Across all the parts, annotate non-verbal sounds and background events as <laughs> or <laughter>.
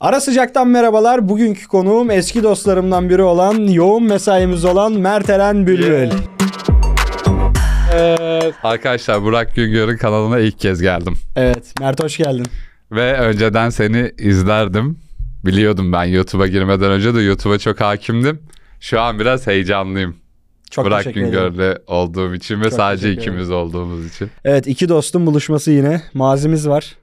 Ara sıcaktan merhabalar. Bugünkü konuğum eski dostlarımdan biri olan, yoğun mesaimiz olan Mert Eren Bülbül. Evet. Arkadaşlar Burak Güngör'ün kanalına ilk kez geldim. Evet, Mert hoş geldin. Ve önceden seni izlerdim. Biliyordum ben YouTube'a girmeden önce de YouTube'a çok hakimdim. Şu an biraz heyecanlıyım. Çok Burak teşekkür ederim. Güngör'le olduğum için ve Çok sadece ikimiz olduğumuz için. Evet, iki dostun buluşması yine. Mazimiz var.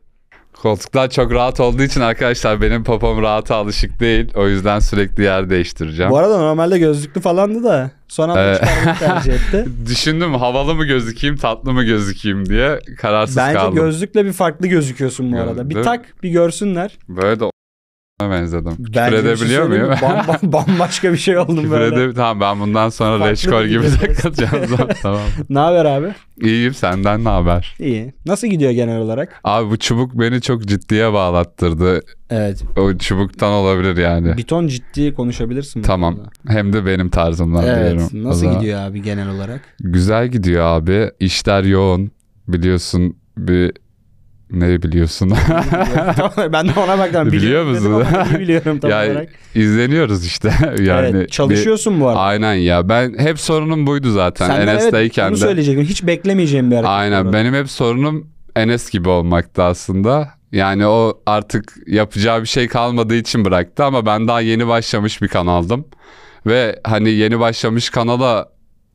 Koltuklar çok rahat olduğu için arkadaşlar benim popom rahata alışık değil. O yüzden sürekli yer değiştireceğim. Bu arada normalde gözlüklü falandı da son anda Evet. çıkarmayı <laughs> tercih etti. Düşündüm havalı mı gözükeyim tatlı mı gözükeyim diye kararsız Bence kaldım. gözlükle bir farklı gözüküyorsun bu arada. Bir tak, bir görsünler. Böyle de benzedim. Bence Küfür bir şey edebiliyor muyum? mi? Bam- <laughs> bam- bambaşka bir şey oldum Küfür böyle. edip tamam ben bundan sonra reşkol gibi <laughs> takılacağım. zaten, tamam. Ne haber abi? İyiyim senden ne haber? İyi. Nasıl gidiyor genel olarak? Abi bu çubuk beni çok ciddiye bağlattırdı. Evet. O çubuktan olabilir yani. Bir ton ciddi konuşabilirsin. bu Tamam. konuda. Hem de benim tarzımdan Evet. diyorum. O Nasıl zaman. gidiyor abi genel olarak? Güzel gidiyor abi. İşler yoğun. Biliyorsun bir ne biliyorsun? <laughs> Ben de ona baktım. Biliyor musun? biliyorum tam Ya, olarak. İzleniyoruz işte. <laughs> yani evet, çalışıyorsun bu bir- arada. Aynen ya. Ben hep sorunum buydu zaten. Sen de evet, Enes'teyken bunu de. söyleyecektim. Hiç beklemeyeceğim bir hareket. bu Aynen benim hep sorunum Enes gibi olmaktı aslında. Yani o artık yapacağı bir şey kalmadığı için bıraktı ama ben daha yeni başlamış bir kanaldım. Ve hani yeni başlamış kanala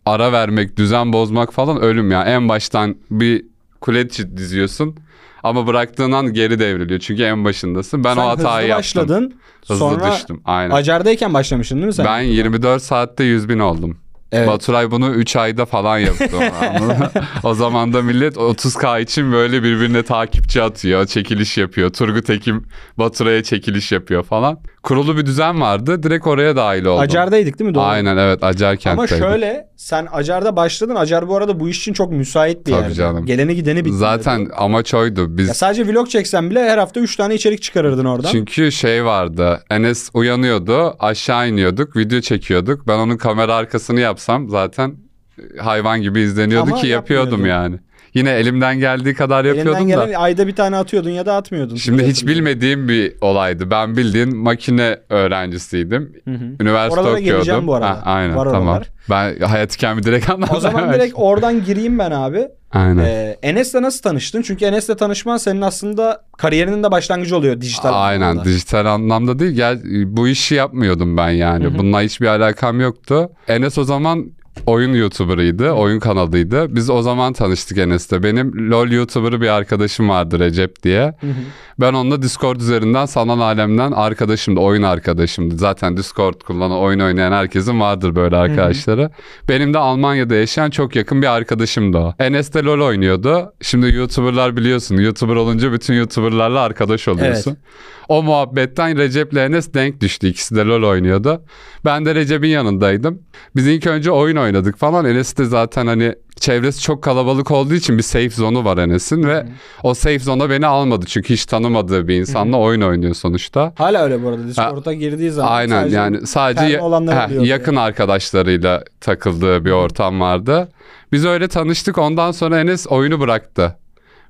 ara vermek, düzen bozmak falan ölüm ya. En baştan bir kule diziyorsun ama bıraktığın an geri devriliyor. Çünkü en başındasın. Ben Sen o hatayı hızlı yaptım. başladın. Hızlı sonra düştüm. Aynen. Acardayken başlamışsın değil mi sen? Ben 24 saatte 100 bin oldum. Evet. Baturay bunu 3 ayda falan yaptı. <laughs> <laughs> O zaman da millet 30k için böyle birbirine takipçi atıyor, çekiliş yapıyor. Turgut Ekim Baturay'a çekiliş yapıyor falan. Kurulu bir düzen vardı. Direkt oraya dahil oldum. Acar'daydık değil mi? Doğru. Aynen evet Acar Ama kentteydim. şöyle sen Acar'da başladın. Acar bu arada bu iş için çok müsait bir Tabii yer. canım. Geleni gideni bitti. Zaten amaç oydu. Biz Ya sadece vlog çeksen bile her hafta 3 tane içerik çıkarırdın oradan. Çünkü şey vardı. Enes uyanıyordu. Aşağı iniyorduk. Video çekiyorduk. Ben onun kamera arkasını yapsam zaten hayvan gibi izleniyordu Ama ki yapıyordum yapmıyordun. yani. Yine elimden geldiği kadar yapıyordum Elinden da. gelen ayda bir tane atıyordun ya da atmıyordun. Şimdi hiç bilmediğim bir olaydı. Ben bildiğin makine öğrencisiydim. Hı hı. Üniversite Oralara okuyordum. geleceğim bu arada. Ha, aynen Var tamam. oralar. Ben hayat hikayemi direkt anladım. O zaman <laughs> direkt oradan gireyim ben abi. Aynen. Ee, Enes'le nasıl tanıştın? Çünkü Enes'le tanışman senin aslında kariyerinin de başlangıcı oluyor dijital Aynen anlamda. dijital anlamda değil. Gel bu işi yapmıyordum ben yani. Bununla hiçbir alakam yoktu. Enes o zaman oyun YouTuber'ıydı. Oyun kanalıydı. Biz o zaman tanıştık Enes'le. Benim LoL YouTuber'ı bir arkadaşım vardı Recep diye. Hı hı. Ben onunla Discord üzerinden sanal alemden arkadaşımdı. Oyun arkadaşımdı. Zaten Discord kullanan, oyun oynayan herkesin vardır böyle arkadaşları. Benim de Almanya'da yaşayan çok yakın bir arkadaşımdı o. Enes de LoL oynuyordu. Şimdi YouTuber'lar biliyorsun. YouTuber olunca bütün YouTuber'larla arkadaş oluyorsun. O muhabbetten Recep'le Enes denk düştü. İkisi de LoL oynuyordu. Ben de Recep'in yanındaydım. Biz ilk önce oyun oynadık falan. Enes de zaten hani çevresi çok kalabalık olduğu için bir safe zone'u var Enes'in ve o safe zone'a beni almadı. Çünkü hiç tanımadığı bir insanla oyun oynuyor sonuçta. Hala öyle bu arada. Discord'a girdiği zaman. Aynen sadece yani sadece oluyor. yakın arkadaşlarıyla takıldığı bir ortam vardı. Biz öyle tanıştık. Ondan sonra Enes oyunu bıraktı.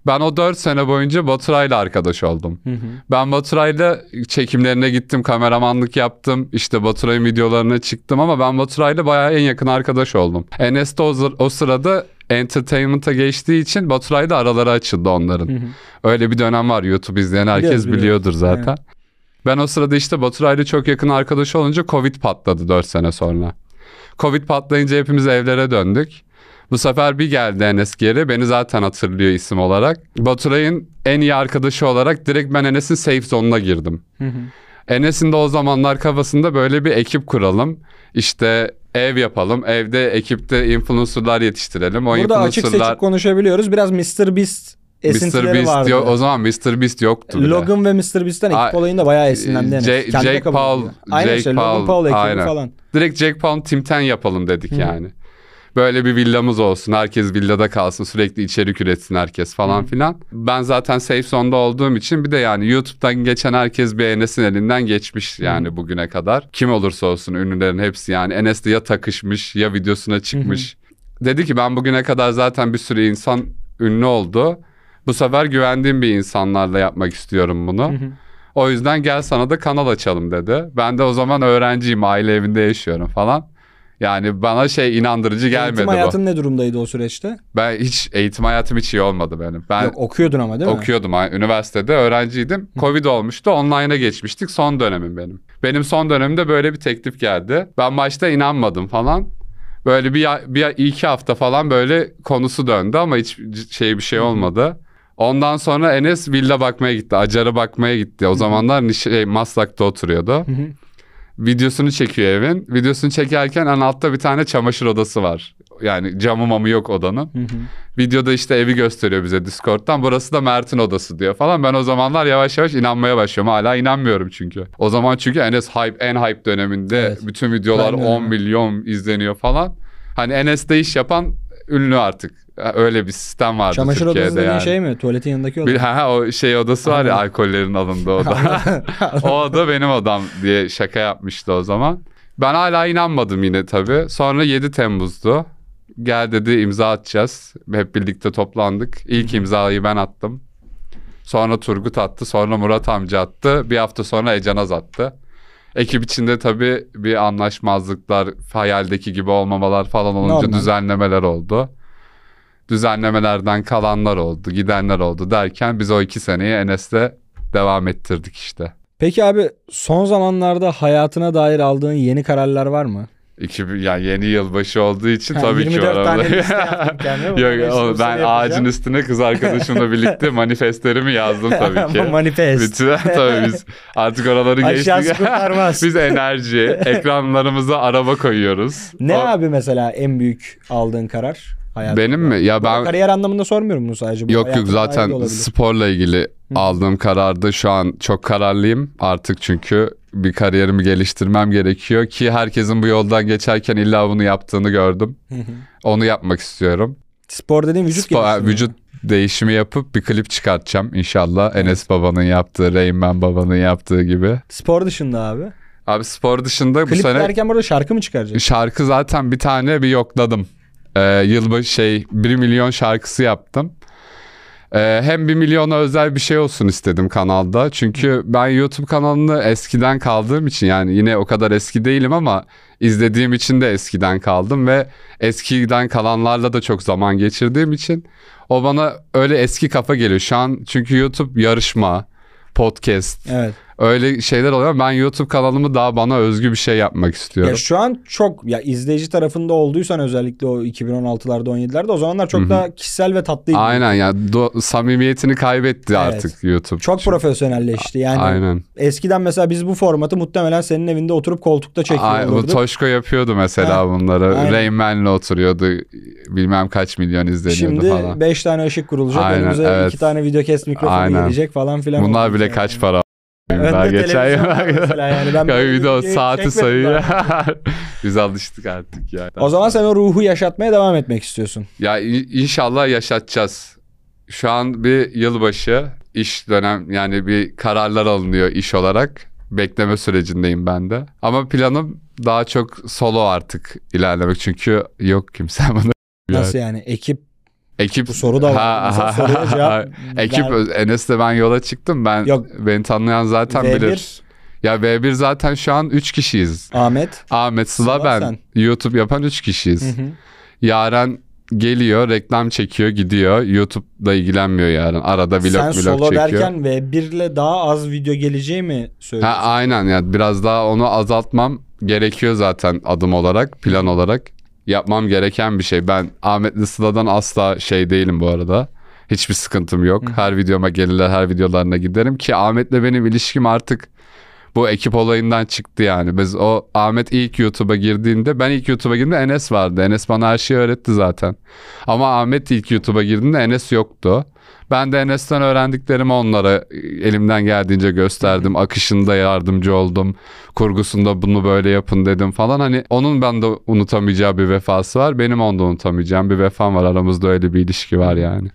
Ben o 4 sene boyunca Baturay'la arkadaş oldum. Hı hı. Ben Baturay'la çekimlerine gittim, kameramanlık yaptım. İşte Baturay'ın videolarına çıktım ama ben Baturay'la bayağı en yakın arkadaş oldum. Enes de o, o sırada entertainment'a geçtiği için Baturay'da araları açıldı onların. Hı hı. Öyle bir dönem var YouTube izleyen herkes Biliyoruz, biliyoruz. biliyordur zaten. Ben o sırada işte Baturay'la çok yakın arkadaş olunca Covid patladı 4 sene sonra. Covid patlayınca hepimiz evlere döndük. Bu sefer bir geldi Enes geri. Beni zaten hatırlıyor isim olarak. Baturay'ın en iyi arkadaşı olarak direkt ben Enes'in safe zone'una girdim. Hı hı. Enes'in de o zamanlar kafasında böyle bir ekip kuralım. İşte ev yapalım. Evde ekipte influencerlar yetiştirelim. O Burada açık influencerlar seçik konuşabiliyoruz. Biraz Mr. Beast esintileri Mr. Beast vardı. yok. O zaman Mr. Beast yoktu bile. Logan ve Mr. Beast'ten ekip Ay- olayında bayağı esinlendi. Enes. Jake- Jake Paul-. Aynen Jake işte Logan Paul, Paul ekibi aynen. falan. Direkt Jack Paul Team 10 yapalım dedik Hı. yani. Böyle bir villamız olsun. Herkes villada kalsın. Sürekli içerik üretsin herkes falan filan. Ben zaten safe zone'da olduğum için bir de yani YouTube'dan geçen herkes bir Enes'in elinden geçmiş yani bugüne kadar. Kim olursa olsun ünlülerin hepsi yani Enes'le ya takışmış ya videosuna çıkmış. Dedi ki ben bugüne kadar zaten bir sürü insan ünlü oldu. Bu sefer güvendiğim bir insanlarla yapmak istiyorum bunu. Hı hı. O yüzden gel sana da kanal açalım dedi. Ben de o zaman öğrenciyim, aile evinde yaşıyorum falan. Yani bana şey inandırıcı gelmedi Eğitim bu. hayatın ne durumdaydı o süreçte? Ben hiç eğitim hayatım hiç iyi olmadı benim. Ben Yok okuyordun ama değil mi? okuyordum. Üniversitede öğrenciydim. Covid olmuştu. Online'a geçmiştik. Son dönemim benim. Benim son dönemimde böyle bir teklif geldi. Ben başta inanmadım falan. Böyle bir, bir iki hafta falan böyle konusu döndü ama hiç şey bir şey olmadı. Ondan sonra Enes villa bakmaya gitti. Acar'a bakmaya gitti. O zamanlar şey, Maslak'ta oturuyordu. Videosunu çekiyor evin. Videosunu çekerken en altta bir tane çamaşır odası var. Yani camı mamı yok odanın. Hı hı. Videoda işte evi gösteriyor bize Discord'dan. Burası da Mert'in odası diyor falan. Ben o zamanlar yavaş yavaş inanmaya başlıyorum. Hala inanmıyorum çünkü. O zaman çünkü Enes hype, en hype döneminde Evet. bütün videolar Prime 10 dönemi. milyon izleniyor falan. Hani Enes'te iş yapan ünlü artık. Öyle bir sistem vardı Çamaşır Türkiye'de odası yani. şey mi? Tuvaletin yanındaki oda. Bir, ha, ha, o şey odası var ya alkollerin alındığı <laughs> oda. <laughs> o oda benim odam diye şaka yapmıştı o zaman. Ben hala inanmadım yine tabii. Sonra 7 Temmuz'du. Gel dedi imza atacağız. Hep birlikte toplandık. İlk imzayı ben attım. Sonra Turgut attı. Sonra Murat amca attı. Bir hafta sonra Ecanaz attı. Ekip içinde tabii bir anlaşmazlıklar, hayaldeki gibi olmamalar falan olunca Normal. düzenlemeler oldu. Düzenlemelerden kalanlar oldu, gidenler oldu derken biz o iki seneyi Enes'le devam ettirdik işte. Peki abi son zamanlarda hayatına dair aldığın yeni kararlar var mı? İki, yani yeni yılbaşı olduğu için Ha, tabii ki 24 var. tane liste. <laughs> Bunları Yok o- ben yapacağım. ağacın üstüne kız arkadaşımla birlikte <laughs> manifestlerimi yazdım tabii ki. Manifest. Bütün, <laughs> tabii biz artık oraları geçtik. kurtarmaz. biz enerji, ekranlarımıza araba koyuyoruz. Ne O- abi mesela en büyük aldığın karar? Hayatında? Benim mi? Ya ben Kariyer anlamında sormuyorum bunu sadece. Bu Yok yok zaten sporla ilgili aldığım kararda şu an çok kararlıyım artık çünkü bir kariyerimi geliştirmem gerekiyor ki herkesin bu yoldan geçerken illa bunu yaptığını gördüm. Hı hı. Onu yapmak istiyorum. Spor dediğin vücut Spor- geliştirme. vücut değişimi yapıp bir klip çıkartacağım inşallah. Enes babanın yaptığı, Rain babanın yaptığı gibi. Spor dışında abi. Abi spor dışında bu Klip sene derken burada şarkı mı çıkaracaksın? şarkı zaten bir tane bir yokladım. Ee, yılbaşı şey 1 milyon şarkısı yaptım. Ee, hem 1 milyona özel bir şey olsun istedim kanalda. Çünkü ben YouTube kanalını eskiden kaldığım için yani yine o kadar eski değilim ama izlediğim için de eskiden kaldım ve eskiden kalanlarla da çok zaman geçirdiğim için o bana öyle eski kafa geliyor. Şu an çünkü YouTube yarışma, podcast Evet. Öyle şeyler oluyor. Ben YouTube kanalımı daha bana özgü bir şey yapmak istiyorum. Ya şu an çok ya izleyici tarafında olduysan özellikle o 2016'larda 17'lerde o zamanlar çok daha kişisel ve tatlıydı. Aynen ya do- samimiyetini kaybetti Evet. artık YouTube. Çok profesyonelleşti. Yani Aynen. eskiden mesela biz bu formatı muhtemelen senin evinde oturup koltukta çekiyor Ay, bu. Toşko yapıyordu mesela Ha, bunları. aynen. Rain Man'le oturuyordu. Bilmem kaç milyon izleniyordu Şimdi falan. 5 tane ışık kurulacak. Aynen, Önümüze evet. 2 tane video kes mikrofonu Aynen. gelecek falan filan. Bunlar bile yani. kaç para daha geçen mesela yani. Ben <laughs> böyle bir de o videoyu saati sayıyor. <laughs> Biz alıştık artık ya. O zaman sen o ruhu yaşatmaya devam etmek istiyorsun. Ya inşallah yaşatacağız. Şu an bir yılbaşı iş dönem yani bir kararlar alınıyor iş olarak. Bekleme sürecindeyim ben de. Ama planım daha çok solo artık ilerlemek. Çünkü yok kimse <laughs> bana. Nasıl yani? Ekip Ekip bu soru da. Ha, ha, soruya cevap ha. Ekip ver. Enes'le ben yola çıktım. Ben Yok. beni tanıyan zaten V1, bilir. Ya V1 zaten şu an 3 kişiyiz. Ahmet. Ahmet Sıla Sıla, ben. sen. YouTube yapan 3 kişiyiz. Hı hı. Yaren geliyor, reklam çekiyor, gidiyor. YouTube'da ilgilenmiyor Yaren. Arada vlog Sen vlog solo çekiyor. derken ve birle daha az video geleceği mi Ha, söylüyorsun? aynen yani biraz daha onu azaltmam gerekiyor zaten adım olarak, plan olarak. Yapmam gereken bir şey. Ben Ahmetli Sıla'dan asla şey değilim bu arada. Hiçbir sıkıntım yok. Her videoma gelirler, her videolarına giderim ki Ahmet'le benim ilişkim artık bu ekip olayından çıktı yani. Biz o Ahmet ilk YouTube'a girdiğinde ben ilk YouTube'a girdiğimde Enes vardı. Enes bana her şeyi öğretti zaten. Ama Ahmet ilk YouTube'a girdiğinde Enes yoktu. Ben de Enes'ten öğrendiklerimi onlara elimden geldiğince gösterdim. Akışında yardımcı oldum. Kurgusunda bunu böyle yapın dedim falan. Hani onun bende unutamayacağı bir vefası var. Benim onda unutamayacağım bir vefam var. Aramızda öyle bir ilişki var yani.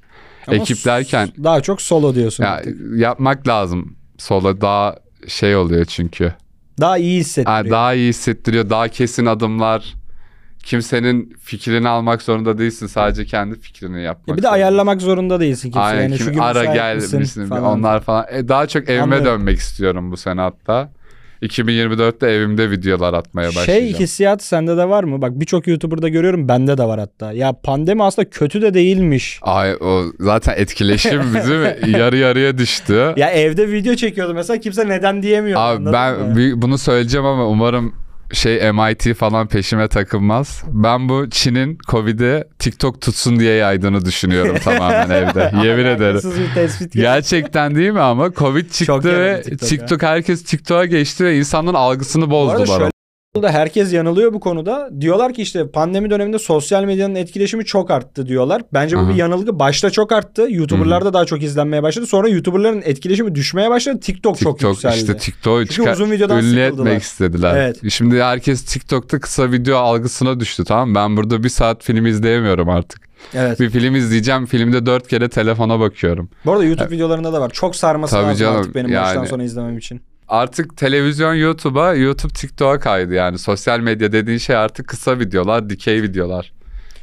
Ama ekip derken daha çok solo diyorsun. ya, artık. yapmak lazım. Solo daha şey oluyor çünkü. Daha iyi hissettiriyor. Ha, daha iyi hissettiriyor. Daha kesin adımlar. kimsenin fikrini almak zorunda değilsin. Sadece kendi fikrini yapmak. Ya bir de zorundasın. ayarlamak zorunda değilsin kimse. Aynen yani kim şu gün ara gel misin falan. onlar falan. E, daha çok evime Anlıyorum. dönmek istiyorum bu sene hatta. 2024'te evimde videolar atmaya başlayacağım. Şey hissiyat sende de var mı? Bak birçok YouTuber'da görüyorum bende de var hatta. Ya pandemi aslında kötü de değilmiş. Ay o zaten etkileşim <laughs> bizim yarı yarıya düştü. Ya evde video çekiyordu mesela kimse neden diyemiyor. Abi ben bir- bunu söyleyeceğim ama umarım şey MIT falan peşime takılmaz. Ben bu Çin'in Covid'i TikTok tutsun diye yaydığını düşünüyorum <laughs> tamamen evde. Yemin ederim. Gerçekten değil mi ama Covid çıktı ve TikTok TikTok, herkes TikTok'a geçti ve insanların algısını arada bozdular. Da herkes yanılıyor bu konuda. Diyorlar ki işte pandemi döneminde sosyal medyanın etkileşimi çok arttı diyorlar. Bence bu Aha. bir yanılgı. Başta çok arttı. YouTuber'lar da daha çok izlenmeye başladı. Sonra YouTuber'ların etkileşimi düşmeye başladı. TikTok, çok TikTok yükseldi. işte TikTok'u Çünkü çıkar, uzun videodan ünlü sıkıldılar. etmek istediler. Evet. Şimdi herkes TikTok'ta kısa video algısına düştü tamam mı? Ben burada bir saat film izleyemiyorum artık. Evet. Bir film izleyeceğim filmde dört kere telefona bakıyorum. Bu arada YouTube videolarında da var. Çok sarması Tabii lazım canım, artık benim baştan yani. sona izlemem için. Artık televizyon YouTube'a, YouTube TikTok'a kaydı yani. Sosyal medya dediğin şey artık kısa videolar, dikey videolar.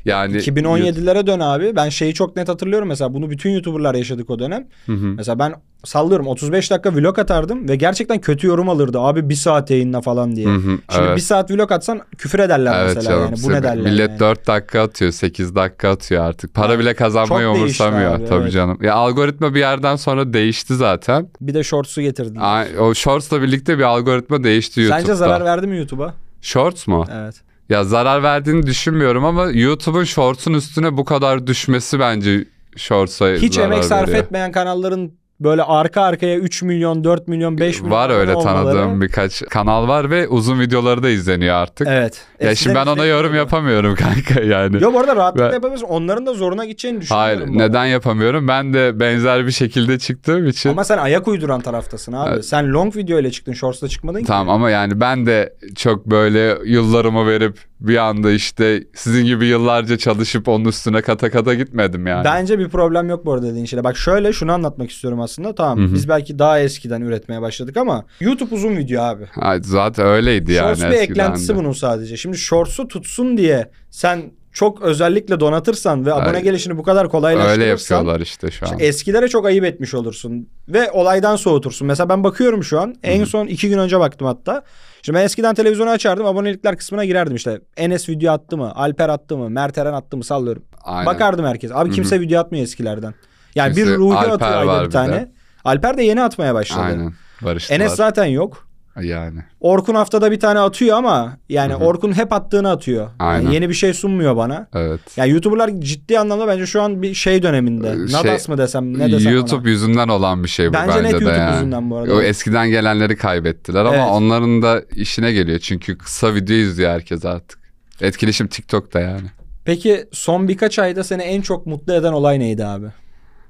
Yani 2017'lere dön abi. Ben şeyi çok net hatırlıyorum mesela. Bunu bütün YouTuber'lar yaşadık o dönem. Hı hı. Mesela ben sallıyorum 35 dakika vlog atardım ve gerçekten kötü yorum alırdı. Abi bir saat yayınla falan diye. Hı hı, Şimdi evet. bir saat vlog atsan küfür ederler Evet mesela canım. yani. Bu ne derler Millet yani. 4 dakika atıyor, 8 dakika atıyor artık. Para bile kazanmayı Çok umursamıyor abi, tabii evet. canım. Ya algoritma bir yerden sonra değişti zaten. Bir de shorts'u getirdiler. Ay- O Shorts'la birlikte bir algoritma değişti YouTube'da. Sence zarar verdi mi YouTube'a? Shorts mu? Evet. Ya zarar verdiğini düşünmüyorum ama YouTube'un Shorts'un üstüne bu kadar düşmesi bence Shorts'a Hiç zarar emek sarf veriyor. etmeyen kanalların böyle arka arkaya 3 milyon, 4 milyon, 5 milyon Var öyle abone tanıdığım olmaları- birkaç kanal var ve uzun videoları da izleniyor artık. Evet. Ya Eskiden şimdi ben ona yorum yapamıyorum <laughs> kanka yani. Yok bu arada rahatlıkla Ben- yapabilirsin. Onların da zoruna gideceğini düşünüyorum. Hayır bu arada. neden yapamıyorum? Ben de benzer bir şekilde çıktığım için. Ama sen ayak uyduran taraftasın abi. Evet. Sen long video ile çıktın, shorts'la çıkmadın ki. Tamam ama yani ben de çok böyle yıllarımı verip bir anda işte sizin gibi yıllarca çalışıp onun üstüne kata kata gitmedim yani. Bence bir problem yok bu arada dediğin şeyle. Bak şöyle şunu anlatmak istiyorum aslında. Tamam Hı hı. biz belki daha eskiden üretmeye başladık ama YouTube uzun video abi. Ha, zaten öyleydi yani Shorts bir eklentisi de. bunun sadece. Şimdi Shorts'u tutsun diye sen çok özellikle donatırsan ve abone Evet. gelişini bu kadar Öyle kolaylaştırırsan yapıyorlar işte şu an. işte eskilere çok ayıp etmiş olursun ve olaydan soğutursun. Mesela ben bakıyorum şu an. En son iki gün önce baktım hatta. Şimdi ben eskiden televizyonu açardım abonelikler kısmına girerdim işte. Enes video attı mı? Alper attı mı? Mert Eren attı mı? Sallıyorum. Aynen. Bakardım herkes. Abi kimse video atmıyor eskilerden. Yani Kimse- bir Ruhi Alper atıyor ayda bir bir tane. de. Alper de yeni atmaya başladı. Aynen. Barıştılar. Enes zaten yok. Yani. Orkun haftada bir tane atıyor ama yani Hı hı. Orkun hep attığını atıyor. Yani Aynen. yeni bir şey sunmuyor bana. Evet. Yani YouTuber'lar ciddi anlamda bence şu an bir şey döneminde. Ee, Nadas şey, mı desem ne desem YouTube ona. yüzünden olan bir şey bu Bence bence, net de YouTube yani. yüzünden bu arada. O eskiden gelenleri kaybettiler ama Evet. onların da işine geliyor. Çünkü kısa video izliyor herkes artık. Etkileşim TikTok'ta yani. Peki son birkaç ayda seni en çok mutlu eden olay neydi abi?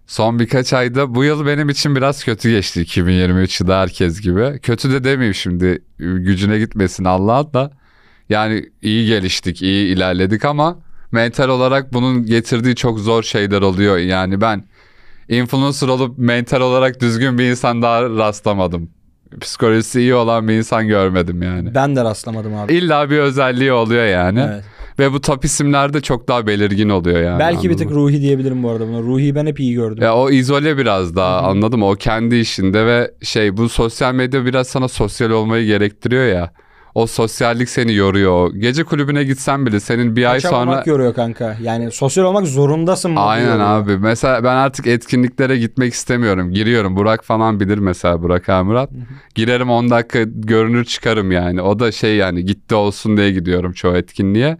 Son birkaç ayda bu yıl benim için biraz kötü geçti 2023 yılı herkes gibi. Kötü de demeyeyim şimdi gücüne gitmesin Allah da. Yani iyi geliştik, iyi ilerledik ama mental olarak bunun getirdiği çok zor şeyler oluyor. Yani ben influencer olup mental olarak düzgün bir insan daha rastlamadım. Psikolojisi iyi olan bir insan görmedim yani. Ben de rastlamadım abi. İlla bir özelliği oluyor yani. Evet. Ve bu top isimlerde çok daha belirgin oluyor yani. Belki bir tık? Ruhi diyebilirim bu arada buna. Ruhi'yi ben hep iyi gördüm. Ya o izole biraz daha anladım? O kendi işinde ve şey bu sosyal medya biraz sana sosyal olmayı gerektiriyor ya. O sosyallik seni yoruyor. Gece kulübüne gitsen bile senin bir ay sonra Kaçamamak yoruyor kanka. Yani sosyal olmak zorundasın. Aynen yoruyor. abi. Mesela ben artık etkinliklere gitmek istemiyorum. Giriyorum. Burak falan bilir mesela Burak Amurat. Girerim 10 dakika görünür çıkarım yani. O da şey yani gitti olsun diye gidiyorum çoğu etkinliğe.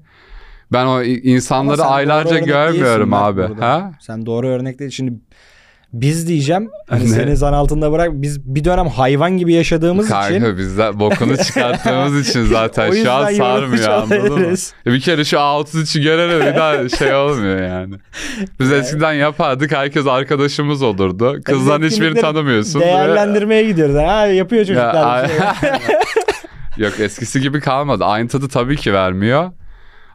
Ben o insanları aylarca görmüyorum abi. Ha? Sen doğru örnek değil. Şimdi biz diyeceğim hani Ne? seni zan altında bırak biz bir dönem hayvan gibi yaşadığımız için Kanka biz de bokunu <laughs> çıkarttığımız için zaten şu an sarmıyor anladın mı? olabiliriz. Bir kere şu 603'ü görelim bir daha şey olmuyor yani. Biz eskiden yapardık herkes arkadaşımız olurdu. Kızların hiçbirini etkinlikleri tanımıyorsun. Değerlendirmeye gidiyoruz. Ha yapıyor çocuklar. Ya, şey. <laughs> Yok eskisi gibi kalmadı. Aynı tadı tabii ki vermiyor.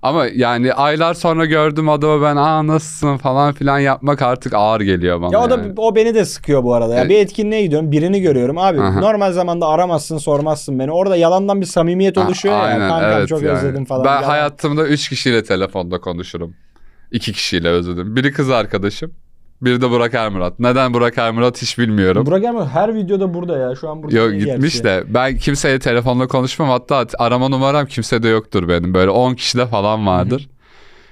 Ama yani aylar sonra gördüm adamı ben aa nasılsın falan filan yapmak artık ağır geliyor bana. Ya o da yani. o beni de sıkıyor bu arada. Ya Evet. bir etkinliğe gidiyorum, birini görüyorum. Abi Aha. normal zamanda aramazsın, sormazsın beni. Orada yalandan bir samimiyet oluşuyor A- ya. aynen, Kankam evet çok yani. özledim falan. Ben Yalan. hayatımda 3 kişiyle telefonda konuşurum. 2 kişiyle özledim. Biri kız arkadaşım. Biri de Burak Ermurat. Neden Burak Ermurat hiç bilmiyorum. Burak Erman her videoda burada ya. Şu an burada. Yok gitmiş gerçi. de ben kimseye telefonla konuşmam hatta arama numaram kimsede yoktur benim böyle 10 kişide falan vardır.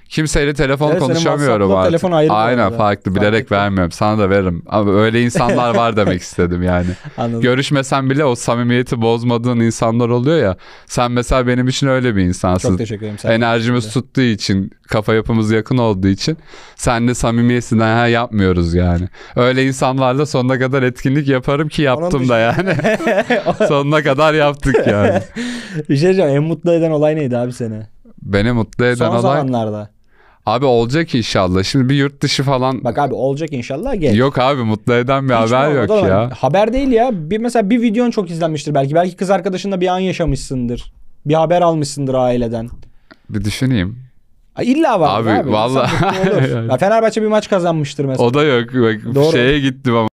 Kimseyle telefon Evet, konuşamıyorum artık. telefon ayrı Aynen arada. farklı Fark bilerek ettim. vermiyorum. Sana da veririm. Ama öyle insanlar var <laughs> demek istedim yani. Anladım. Görüşmesen bile o samimiyeti bozmadığın insanlar oluyor ya. Sen mesela benim için öyle bir insansın. çok teşekkür ederim. Sen Enerjimiz tuttuğu için, kafa yapımız yakın olduğu için senle samimiyetinden ha, yapmıyoruz yani. Öyle insanlarla sonuna kadar etkinlik yaparım ki yaptım Onun da yani. <laughs> <laughs> sonuna kadar yaptık yani. bir şey diyeceğim. En mutlu eden olay neydi abi seni? Beni mutlu eden Son olay zamanlarda. Abi olacak inşallah. Şimdi bir yurt dışı falan Bak abi olacak inşallah gel. yok abi mutlu eden bir Hiç haber yok da var. ya. Haber değil ya. Bir mesela bir videon çok izlenmiştir belki. Belki kız arkadaşınla bir an yaşamışsındır. Bir haber almışsındır aileden. Bir düşüneyim. İlla var abi. Abi, olur. <laughs> Ya Fenerbahçe bir maç kazanmıştır mesela. O da yok. Bak, Doğru. şeye gittim ama.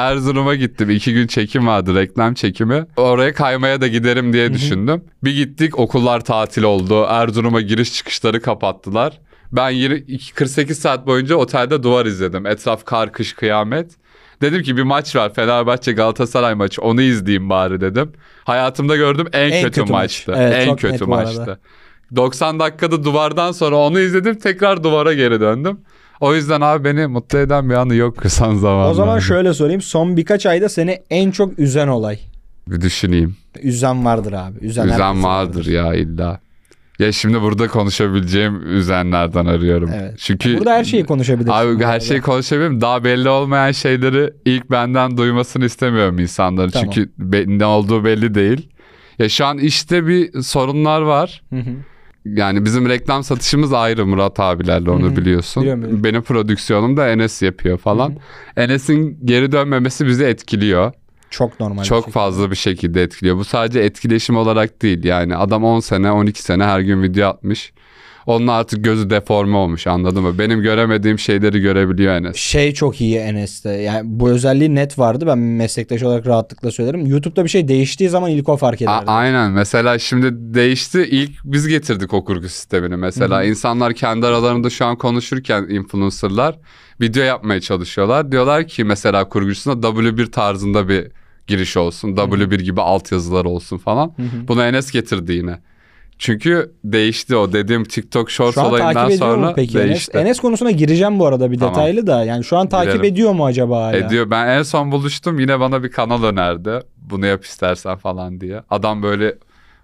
Erzurum'a gittim. İki gün çekim vardı. Reklam çekimi. Oraya kaymaya da giderim diye düşündüm. Bir gittik okullar tatil oldu. Erzurum'a giriş çıkışları kapattılar. Ben yirmi- iki- 48 saat boyunca otelde duvar izledim. Etraf kar, kış, kıyamet. Dedim ki bir maç var. Fenerbahçe Galatasaray maçı. Onu izleyeyim bari dedim. Hayatımda gördüğüm en, En kötü, kötü maç. maçtı. Evet, en kötü maçtı. 90 dakikada duvardan sonra onu izledim. Tekrar duvara geri döndüm. O yüzden abi beni mutlu eden bir anı yok <laughs> son zamanlarda. O zaman şöyle sorayım. Son birkaç ayda seni en çok üzen olay. Bir düşüneyim. Üzen vardır abi. Üzen, Üzen herkesi vardır ya illa. Ya şimdi burada konuşabileceğim üzenlerden arıyorum. Evet. Çünkü Burada her şeyi konuşabilirsin. Abi her şeyi konuşabilirim. Daha belli olmayan şeyleri ilk benden duymasını istemiyorum insanların. Tamam. Çünkü be- ne olduğu belli değil. Ya şu an işte bir sorunlar var. Hı hı. Yani bizim reklam satışımız ayrı Murat abilerle onu Hı hı. biliyorsun. Biliyorum, biliyorum. Benim prodüksiyonum da Enes yapıyor falan. Enes'in geri dönmemesi bizi etkiliyor. Çok normal. bir Çok şey. fazla bir şekilde etkiliyor. Bu sadece etkileşim olarak değil. Yani adam 10 sene 12 sene her gün video atmış. Onun artık gözü deforme olmuş anladın mı? Benim göremediğim şeyleri görebiliyor Enes. Şey çok iyi Enes'te. Yani bu özelliği net vardı. Ben meslektaş olarak rahatlıkla söylerim. YouTube'da bir şey değiştiği zaman ilk o fark A- ederdi. aynen mesela şimdi değişti ilk biz getirdik o kurgu sistemini mesela insanlar kendi aralarında şu an konuşurken influencerlar video yapmaya çalışıyorlar diyorlar ki mesela kurgucusuna W1 tarzında bir giriş olsun W1 gibi altyazılar olsun falan Hı hı. bunu Enes getirdi yine çünkü değişti o dediğim TikTok Shorts olayından sonra peki Enes? değişti. Enes konusuna gireceğim bu arada bir Tamam. detaylı da. Yani şu an takip Girelim. ediyor mu acaba hala? Ediyor. Ben en son buluştum yine bana bir kanal önerdi. Bunu yap istersen falan diye. Adam böyle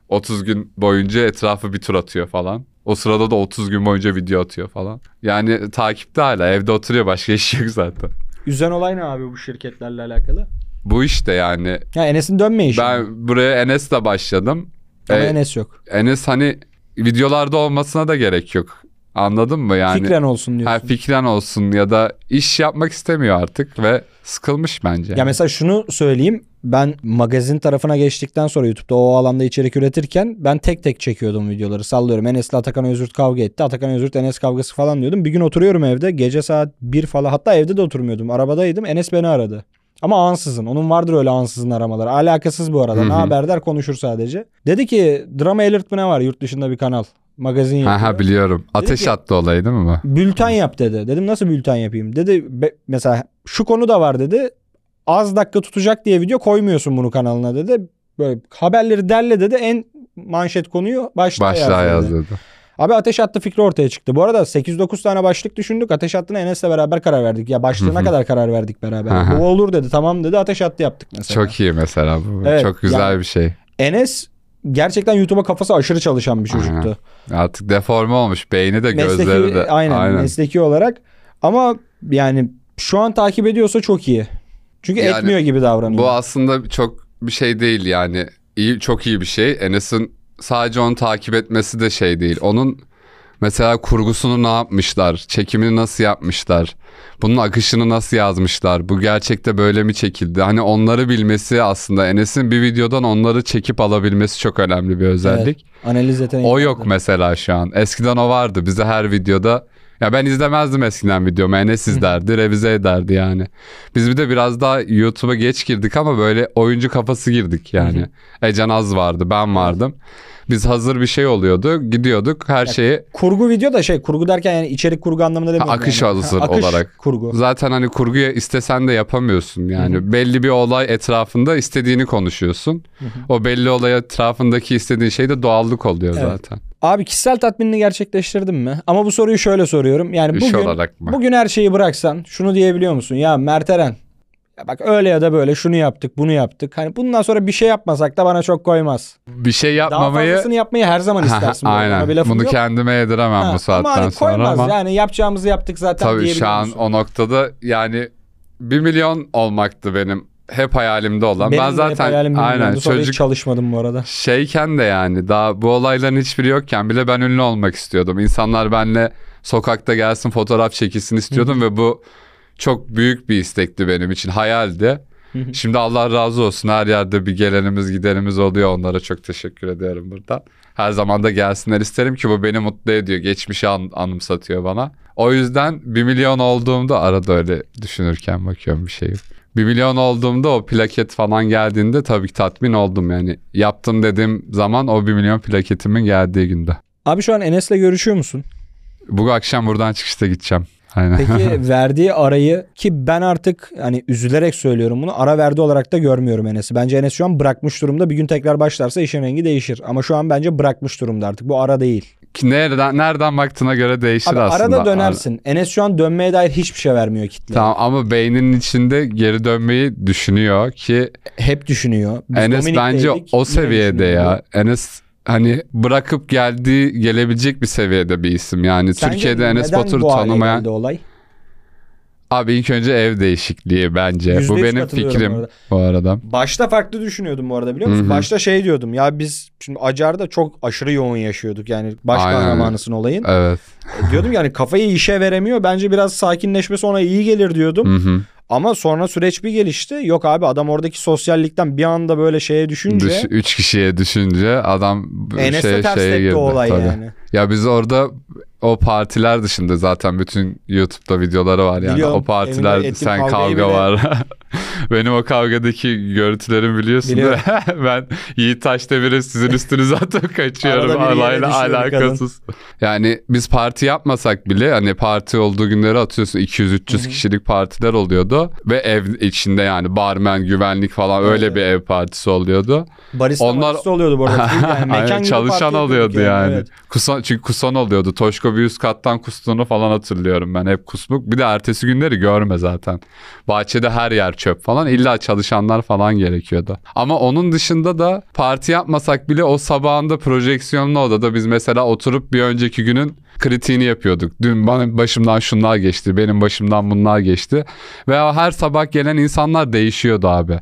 30 gün boyunca etrafı bir tur atıyor falan. O sırada da 30 gün boyunca video atıyor falan. Yani takipte hala evde oturuyor başka <laughs> iş yok zaten. Üzen olay ne abi bu şirketlerle alakalı? Bu işte yani. Ya Enes'in dönme işi. Ben buraya Enes'le başladım. Ama Ee, Enes yok. Enes hani videolarda olmasına da gerek yok. Anladın mı yani? Fikren olsun Ha, diyorsun. fikren olsun ya da iş yapmak istemiyor artık ve sıkılmış bence. Ya mesela şunu söyleyeyim. Ben magazin tarafına geçtikten sonra YouTube'da o alanda içerik üretirken ben tek tek çekiyordum videoları. Sallıyorum Enes'le Atakan Özürt kavga etti. Atakan Özürt Enes kavgası falan diyordum. Bir gün oturuyorum evde. Gece saat 1 falan. Hatta evde de oturmuyordum. Arabadaydım. Enes beni aradı. Ama ansızın. Onun vardır öyle ansızın aramaları. Alakasız bu arada. Ne haber der konuşur sadece. Dedi ki Drama Alert mı ne var yurt dışında bir kanal. Magazin yapıyor. Ha, ha biliyorum. Ateş ki- attı olayı değil mi bu? Bülten yap dedi. Dedim nasıl bülten yapayım? Dedi be- mesela şu konu da var dedi. Az dakika tutacak diye video koymuyorsun bunu kanalına dedi. Böyle haberleri derle dedi. En manşet konuyu başlığa, Başlığa yaz dedi. Abi ateş attı fikri ortaya çıktı. Bu arada 8-9 tane başlık düşündük. Ateş attığına Enes'le beraber karar verdik. Ya başlığına kadar karar verdik beraber. Bu olur dedi. Tamam dedi. Ateş attı yaptık mesela. Çok iyi mesela bu. Evet, Çok güzel yani- bir şey. Enes gerçekten YouTube'a kafası aşırı çalışan bir çocuktu. Aynen. Artık deforme olmuş. Beyni de gözleri Mesleki, de. aynen, mesleki olarak. Ama yani şu an takip ediyorsa çok iyi. Çünkü Yani etmiyor gibi davranıyor. Bu aslında çok bir şey değil yani. İyi, çok iyi bir şey. Enes'in sadece onu takip etmesi de şey değil. Onun Mesela kurgusunu ne yapmışlar? Çekimini nasıl yapmışlar? Bunun akışını nasıl yazmışlar? Bu gerçekte böyle mi çekildi? Hani onları bilmesi aslında Enes'in bir videodan onları çekip alabilmesi çok önemli bir özellik. Analiz yeteneği. O yok mesela şu an. Eskiden o vardı. Bize her videoda ya ben izlemezdim eskiden videomu. Enes izlerdi, revize ederdi yani. Biz bir de biraz daha YouTube'a geç girdik ama böyle oyuncu kafası girdik yani. Ece Naz vardı, ben vardım. Biz hazır bir şey oluyordu, gidiyorduk her şeyi Kurgu video da şey kurgu derken yani içerik kurgu anlamında demiyorum. akış yani. hazır akış olarak. kurgu. Zaten hani kurguya istesen de yapamıyorsun yani. Belli bir olay etrafında istediğini konuşuyorsun. O belli olay etrafındaki istediğin şey de doğallık oluyor Evet. zaten. Abi kişisel tatminini gerçekleştirdin mi? Ama bu soruyu şöyle soruyorum. Yani İş bugün olarak mı? bugün her şeyi bıraksan şunu diyebiliyor musun? Ya Mert Eren ya bak öyle ya da böyle şunu yaptık bunu yaptık. Hani bundan sonra bir şey yapmasak da bana çok koymaz. Bir şey Daha yapmamayı fazlasını yapmayı her zaman <laughs> istersin. bir Aynen. lafım Bunu yok. kendime yediremem Ha, bu saatten ama hani sonra koymaz ama yani yapacağımızı yaptık zaten tabii şu an musun? o noktada yani bir milyon olmaktı benim hep hayalimde olan. Benim ben zaten hayalim aynen çocuk çalışmadım bu arada. Şeyken de yani daha bu olayların hiçbiri yokken bile ben ünlü olmak istiyordum. İnsanlar benle sokakta gelsin fotoğraf çekilsin istiyordum ve bu çok büyük bir istekti benim için. Hayaldi. Şimdi Allah razı olsun her yerde bir gelenimiz giderimiz oluyor. Onlara çok teşekkür ediyorum buradan. Her zaman da gelsinler isterim ki bu beni mutlu ediyor. Geçmişi an- anımsatıyor bana. O yüzden bir milyon olduğumda arada öyle düşünürken bakıyorum bir şey. 1 milyon olduğumda o plaket falan geldiğinde tabii ki tatmin oldum yani. Yaptım dediğim zaman o 1 milyon plaketimin geldiği günde. Abi şu an Enes'le görüşüyor musun? Bu akşam buradan çıkışta gideceğim. Aynen. Peki <laughs> verdiği arayı ki ben artık hani üzülerek söylüyorum bunu ara verdi olarak da görmüyorum Enes'i. Bence Enes şu an bırakmış durumda. Bir gün tekrar başlarsa işin rengi değişir. Ama şu an bence bırakmış durumda artık. Bu ara değil. Ki nereden, nereden baktığına göre değişir Abi aslında. arada dönersin. Enes şu an dönmeye dair hiçbir şey vermiyor kitle. Tamam ama beyninin içinde geri dönmeyi düşünüyor ki Hep düşünüyor. Biz Enes Dominik'teydik, bence o seviyede ya. Enes hani bırakıp geldiği gelebilecek bir seviyede bir isim. Yani Sence Türkiye'de Enes Batur'u tanımayan olay? abi ilk önce ev değişikliği bence. Bu benim fikrim bu arada. bu arada. Başta farklı düşünüyordum bu arada biliyor musun? Hı hı. Başta şey diyordum ya biz şimdi Acar'da çok aşırı yoğun yaşıyorduk yani baş Aynen. kahramanısın olayın. Evet. E, diyordum yani kafayı işe veremiyor. Bence biraz sakinleşmesi ona iyi gelir diyordum. Hı hı. Ama sonra süreç bir gelişti. Yok abi adam oradaki sosyallikten bir anda böyle şeye düşünce Düş, üç kişiye düşünce adam Enes'e şey, ters şeye girdi. olay tabii. yani. Ya biz orada o partiler dışında zaten bütün YouTube'da videoları var yani. Biliyorum, o partiler sen kavga bile- var. <laughs> Benim o kavgadaki görüntülerimi biliyorsun Biliyorum. da <laughs> ben Yiğit Taşdemir'e sizin üstünüze <laughs> atıp kaçıyorum düşüyor bir kadın. alakasız. Yani biz parti yapmasak bile hani parti olduğu günleri atıyorsun 200-300 kişilik partiler oluyordu ve ev içinde yani barmen, güvenlik falan öyle Evet. bir ev partisi oluyordu. Barista Onlar- Onlar... oluyordu bu arada. <laughs> Yani. Mekan çalışan oluyordu yani. evet. Kusan, çünkü kusan oluyordu. Toşko bir üst kattan kustuğunu falan hatırlıyorum ben. Hep kusmuk. Bir de ertesi günleri görme zaten. Bahçede her yer çöp falan. İlla çalışanlar falan gerekiyordu. Ama onun dışında da parti yapmasak bile o sabahında projeksiyonlu odada biz mesela oturup bir önceki günün kritiğini yapıyorduk. Dün bana başımdan şunlar geçti, benim başımdan bunlar geçti. Ve her sabah gelen insanlar değişiyordu abi.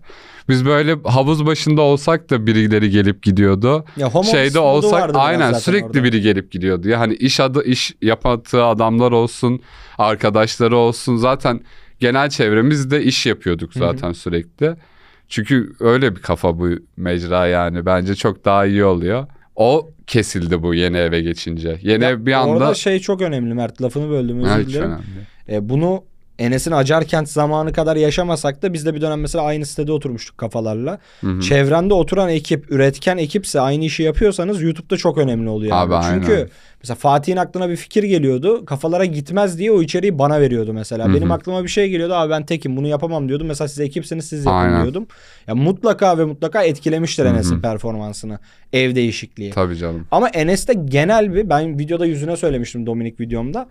Biz böyle havuz başında olsak da birileri gelip gidiyordu. Ya home Şeyde olsak aynen sürekli orada. biri gelip gidiyordu. Ya hani iş adı iş yapattığı adamlar olsun, arkadaşları olsun. Zaten genel çevremizde iş yapıyorduk zaten sürekli. Çünkü öyle bir kafa bu mecra yani. Bence çok daha iyi oluyor. O kesildi bu yeni eve geçince. Yeni Ya ev bir anda Orada şey çok önemli Mert lafını böldüm özür dilerim. E, bunu Enes'in Acarkent zamanı kadar yaşamasak da biz de bir dönem mesela aynı sitede oturmuştuk kafalarla. Hı hı. Çevrende oturan ekip, üretken ekipse aynı işi yapıyorsanız YouTube'da çok önemli oluyor. Abi, abi. Çünkü aynen. mesela Fatih'in aklına bir fikir geliyordu. Kafalara gitmez diye o içeriği bana veriyordu mesela. Hı hı. Benim aklıma bir şey geliyordu. Abi ben tekim bunu yapamam diyordum. Mesela siz ekipseniz siz yapın Aynen. diyordum. Ya mutlaka ve mutlaka etkilemiştir. Enes'in performansını. Ev değişikliği. Tabii canım. Ama Enes'te genel bir ben videoda yüzüne söylemiştim Dominik videomda.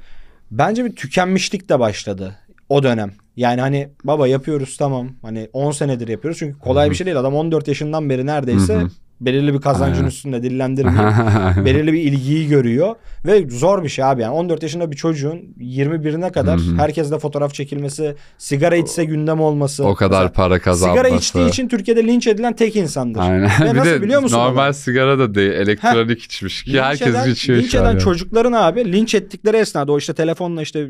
Bence bir tükenmişlik de başladı o dönem. Yani hani baba yapıyoruz tamam. Hani 10 senedir yapıyoruz. Çünkü kolay Hı hı. bir şey değil. Adam 14 yaşından beri neredeyse Hı hı. Belirli bir kazancın <laughs> Aynen. üstünde dillendirmeyeyim. belirli bir ilgiyi görüyor ve zor bir şey abi yani 14 yaşında bir çocuğun 21'ine kadar Hı hı. herkesle fotoğraf çekilmesi, sigara içse gündem olması. o kadar Mesela para kazanması. Sigara içtiği için Türkiye'de linç edilen tek insandır. Aynen. Ve bir nasıl de biliyor musun normal olay? sigara da değil. Elektronik içmiş ki Linç herkes eden, içiyor linç eden ya. çocukların abi linç ettikleri esnada o işte telefonla işte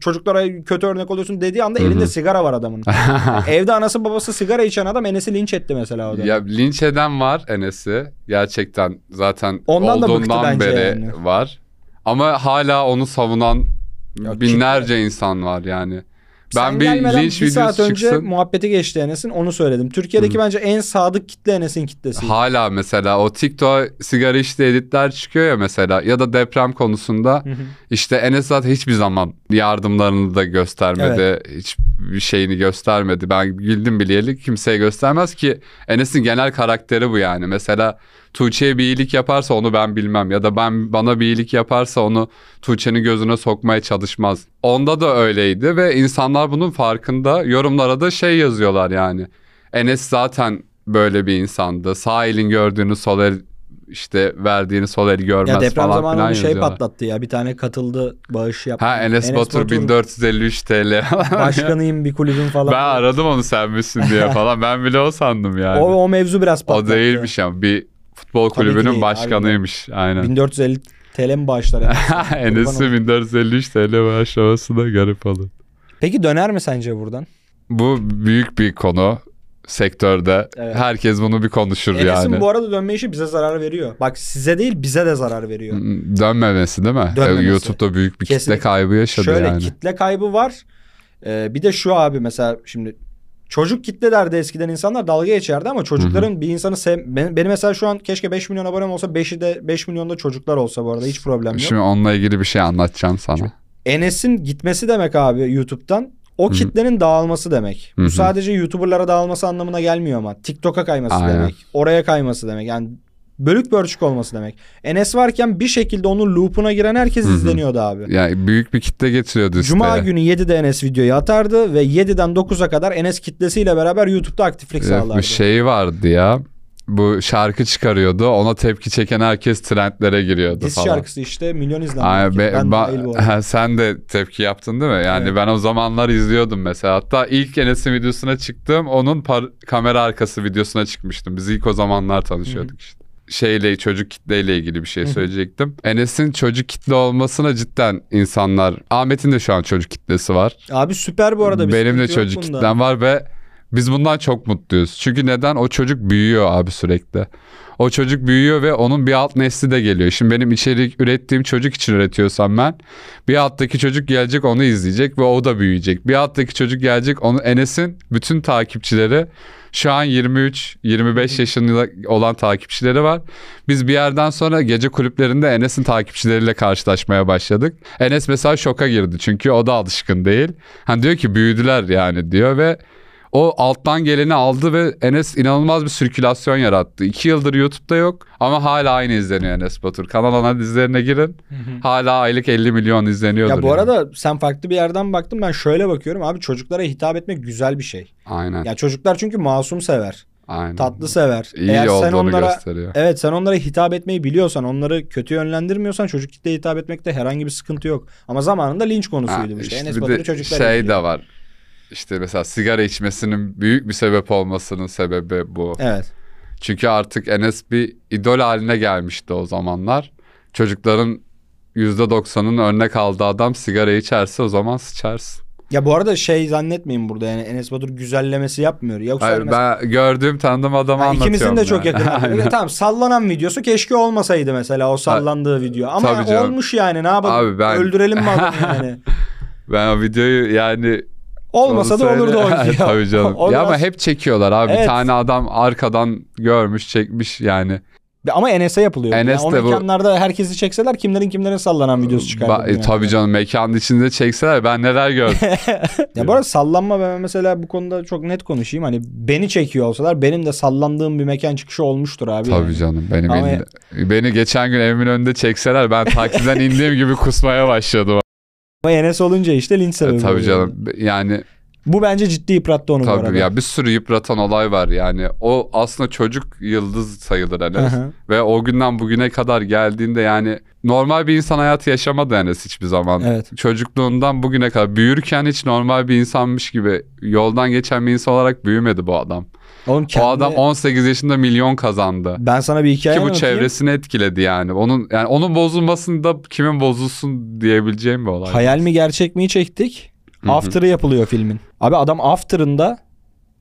çocuklara kötü örnek oluyorsun dediği anda Hı hı. elinde sigara var adamın. <laughs> Evde anası babası sigara içen adam Enes'i linç etti mesela o dönem. Ya linç eden var Enes'i. Gerçekten zaten Ondan da bıktı olduğundan bence beri yani. var. Ama hala onu savunan Ya binlerce insan var yani. Ben Sen bir gelmeden linç bir saat videosu önce çıksın. muhabbeti geçti Enes'in onu söyledim. Türkiye'deki bence en sadık kitle Enes'in kitlesi. Hala mesela o TikTok sigara içti editler çıkıyor ya mesela ya da deprem konusunda Hı hı. işte Enes zaten hiçbir zaman yardımlarını da göstermedi. Hiçbir şeyini göstermedi. Ben bildim bileli kimseye göstermez ki Enes'in genel karakteri bu yani. Mesela Tuğçe'ye bir iyilik yaparsa onu ben bilmem ya da ben bana bir iyilik yaparsa onu Tuğçe'nin gözüne sokmaya çalışmaz. Onda da öyleydi ve insanlar bunun farkında. Yorumlara da şey yazıyorlar yani. Enes zaten böyle bir insandı. Sağ elin gördüğünü sol el işte verdiğini sol el görmez Ya deprem falan zamanı bir şey patlattı ya. Bir tane katıldı bağış yaptı. Ha Enes, Batur, 1453 TL. <laughs> başkanıyım bir kulübün falan. ben aradım onu sen misin diye <laughs> falan. Ben bile o sandım yani. O, o mevzu biraz O patlattı. değilmiş ama bir futbol Tabii kulübünün değil, başkanıymış. Aynen. 1450 TL mi bağışlar Enes? Enes'in 1453 TL bağışlaması da garip olur. Peki döner mi sence buradan? Bu büyük bir konu sektörde. Evet. Herkes bunu bir konuşur Enes'in yani. bu arada dönme işi bize zarar veriyor. Bak size değil bize de zarar veriyor. Dönmemesi değil mi? Dönmemesi. YouTube'da büyük bir Kesinlikle. kitle kaybı yaşadı Şöyle yani. kitle kaybı var. Ee, bir de şu abi mesela şimdi çocuk kitlelerdi eskiden insanlar dalga geçerdi ama çocukların bir insanı sev... Benim, benim mesela şu an keşke 5 milyon abonem olsa 5'i de 5 milyonda çocuklar olsa bu arada hiç problem yok. Şimdi onunla ilgili bir şey anlatacağım sana. Enes'in gitmesi demek abi YouTube'dan o Hı hı. kitlenin dağılması demek. Hı hı. Bu sadece YouTuber'lara dağılması anlamına gelmiyor ama. TikTok'a kayması Aynen. demek. Oraya kayması demek. Yani bölük pörçük olması demek. Enes varken bir şekilde onun loop'una giren herkes Hı hı. izleniyordu abi. Yani büyük bir kitle getiriyordu Cuma siteye. günü 7'de Enes videoyu atardı ve 7'den 9'a kadar Enes kitlesiyle beraber YouTube'da aktiflik Ya, sağlardı. Bir şey vardı ya. Bu şarkı çıkarıyordu. Ona tepki çeken herkes trendlere giriyordu Diz falan. şarkısı işte milyon izlenme. Ay, be- ben ba- <laughs> sen de tepki yaptın değil mi? Yani Evet. ben o zamanlar izliyordum mesela. Hatta ilk Enes'in videosuna çıktım. Onun par- kamera arkası videosuna çıkmıştım. Biz ilk o zamanlar tanışıyorduk işte. Şeyle çocuk kitleyle ilgili bir şey söyleyecektim. Enes'in çocuk kitle olmasına cidden insanlar Ahmet'in de şu an çocuk kitlesi var. Abi süper bu arada. Benim de çocuk bunda. kitlem var ve biz bundan çok mutluyuz. Çünkü neden? O çocuk büyüyor abi sürekli. O çocuk büyüyor ve onun bir alt nesli de geliyor. Şimdi benim içerik ürettiğim çocuk için üretiyorsam ben bir alttaki çocuk gelecek onu izleyecek ve o da büyüyecek. Bir alttaki çocuk gelecek onu Enes'in bütün takipçileri şu an 23-25 yaşında olan takipçileri var. Biz bir yerden sonra gece kulüplerinde Enes'in takipçileriyle karşılaşmaya başladık. Enes mesela şoka girdi çünkü o da alışkın değil. Hani diyor ki büyüdüler yani diyor ve o alttan geleni aldı ve Enes inanılmaz bir sirkülasyon yarattı. İki yıldır YouTube'da yok ama hala aynı izleniyor Enes Batur. Kanal analizlerine girin. Hı hı. Hala aylık 50 milyon izleniyordur. Ya bu yani. arada sen farklı bir yerden baktın ben şöyle bakıyorum abi çocuklara hitap etmek güzel bir şey. Aynen. Ya çocuklar çünkü masum sever, aynen. tatlı sever. İyi Eğer sen onlara gösteriyor. evet sen onlara hitap etmeyi biliyorsan, onları kötü yönlendirmiyorsan çocuk kitleye hitap etmekte herhangi bir sıkıntı yok. Ama zamanında linç Ha, konusuydu bu işte. işte Enes bir Batur'u çocuklar şey de var. İşte mesela sigara içmesinin büyük bir sebep olmasının sebebi bu. Evet. Çünkü artık Enes bir idol haline gelmişti o zamanlar. Çocukların %90'ın örnek aldığı adam sigara içerse o zaman sıçarsın. Ya bu arada şey zannetmeyin burada yani Enes Batur güzellemesi yapmıyor. Yoksa Hayır, mesela- ben gördüğüm tanıdığım adamı Ha, anlatıyorum. ikimizin de çok yani. yakın. <laughs> Aynen. tamam sallanan videosu keşke olmasaydı mesela o sallandığı video. Ama olmuş yani ne yapalım Abi ben- öldürelim mi adamı <laughs> yani. Ben o videoyu yani Olmasa da olurdu o video. <laughs> Tabii canım. <laughs> O ya ama hep çekiyorlar abi. Evet. Bir tane adam arkadan görmüş çekmiş yani. Ama Enes'e yapılıyor. Enes yani o de bu- mekanlarda herkesi çekseler kimlerin kimlerin sallanan videosu çıkardı. Ba- dünyada. tabii canım mekanın içinde çekseler ben neler gördüm. <laughs> Ya bu arada sallanma ben mesela bu konuda çok net konuşayım. Hani beni çekiyor olsalar benim de sallandığım bir mekan çıkışı olmuştur abi. tabii yani. canım benim Ama- elimde- Beni geçen gün evimin önünde çekseler ben taksiden indiğim gibi kusmaya başladım. Ama Enes olunca işte linç sebebi. E, tabii oluyor. canım yani Bu bence ciddi yıprattı onu bu arada. Tabii ya bir sürü yıpratan olay var yani. O aslında çocuk yıldız sayılır Enes. Hı hı. Ve o günden bugüne kadar geldiğinde yani normal bir insan hayatı yaşamadı Enes hiçbir zaman. Evet. Çocukluğundan bugüne kadar büyürken hiç normal bir insanmış gibi yoldan geçen bir insan olarak büyümedi bu adam. Oğlum kendi... O adam 18 yaşında milyon kazandı. Ben sana bir hikaye Ki bu anlatayım. çevresini etkiledi yani. Onun yani onun bozulmasında kimin bozulsun diyebileceğim bir olay. Hayal mi gerçek mi çektik? Hı hı. After'ı yapılıyor filmin. Abi adam After'ında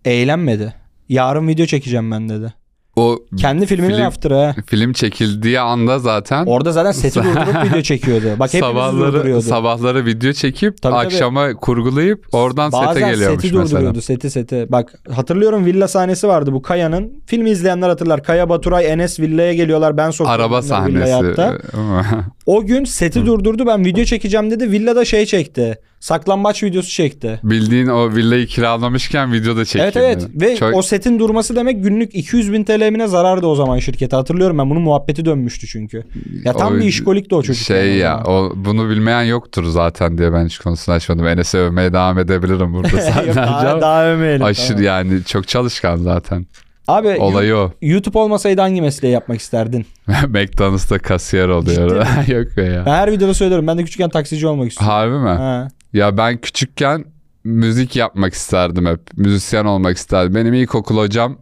eğlenmedi. Yarın video çekeceğim ben dedi. O Kendi filminin Film- After'ı ha. film çekildiği anda zaten Orada zaten seti <laughs> durdurup video çekiyordu. Bak hepimiz sabahları durduruyordu. sabahları video çekip Tabii, tabii. akşama kurgulayıp oradan Bazen sete geliyormuş seti mesela. durduruyordu seti seti. Bak hatırlıyorum villa sahnesi vardı bu Kaya'nın. Filmi izleyenler hatırlar. Kaya Baturay Enes villaya geliyorlar. Ben sokuyorum Araba bunları villaya sahnesi. hatta. <laughs> O gün seti durdurdu. Ben video çekeceğim dedi. Villada şey çekti. Saklambaç videosu çekti. Bildiğin o villayı kiralamışken videoda çekildi. Evet evet ve Çok- o setin durması demek günlük 200 bin TL'mine zarardı o zaman şirkete. Hatırlıyorum ben bunun muhabbeti dönmüştü çünkü. Ya tam O bir işkolikti o çocuk. Şey yani ya o bunu bilmeyen yoktur zaten diye ben hiç konusunu açmadım. Enes'e övmeye devam edebilirim burada <laughs> Yok, saatlerce. daha, daha övmeyelim. Aşırı tamam. yani çok çalışkan zaten. Abi Olayı o. YouTube olmasaydı hangi mesleği yapmak isterdin? <laughs> McDonald's'ta kasiyer oluyor. <laughs> Yok be ya. Ben her videoda söylüyorum. Ben de küçükken taksici olmak istiyorum. Harbi mi? Ha. Ya ben küçükken müzik yapmak isterdim hep. Müzisyen olmak isterdim. Benim ilkokul hocam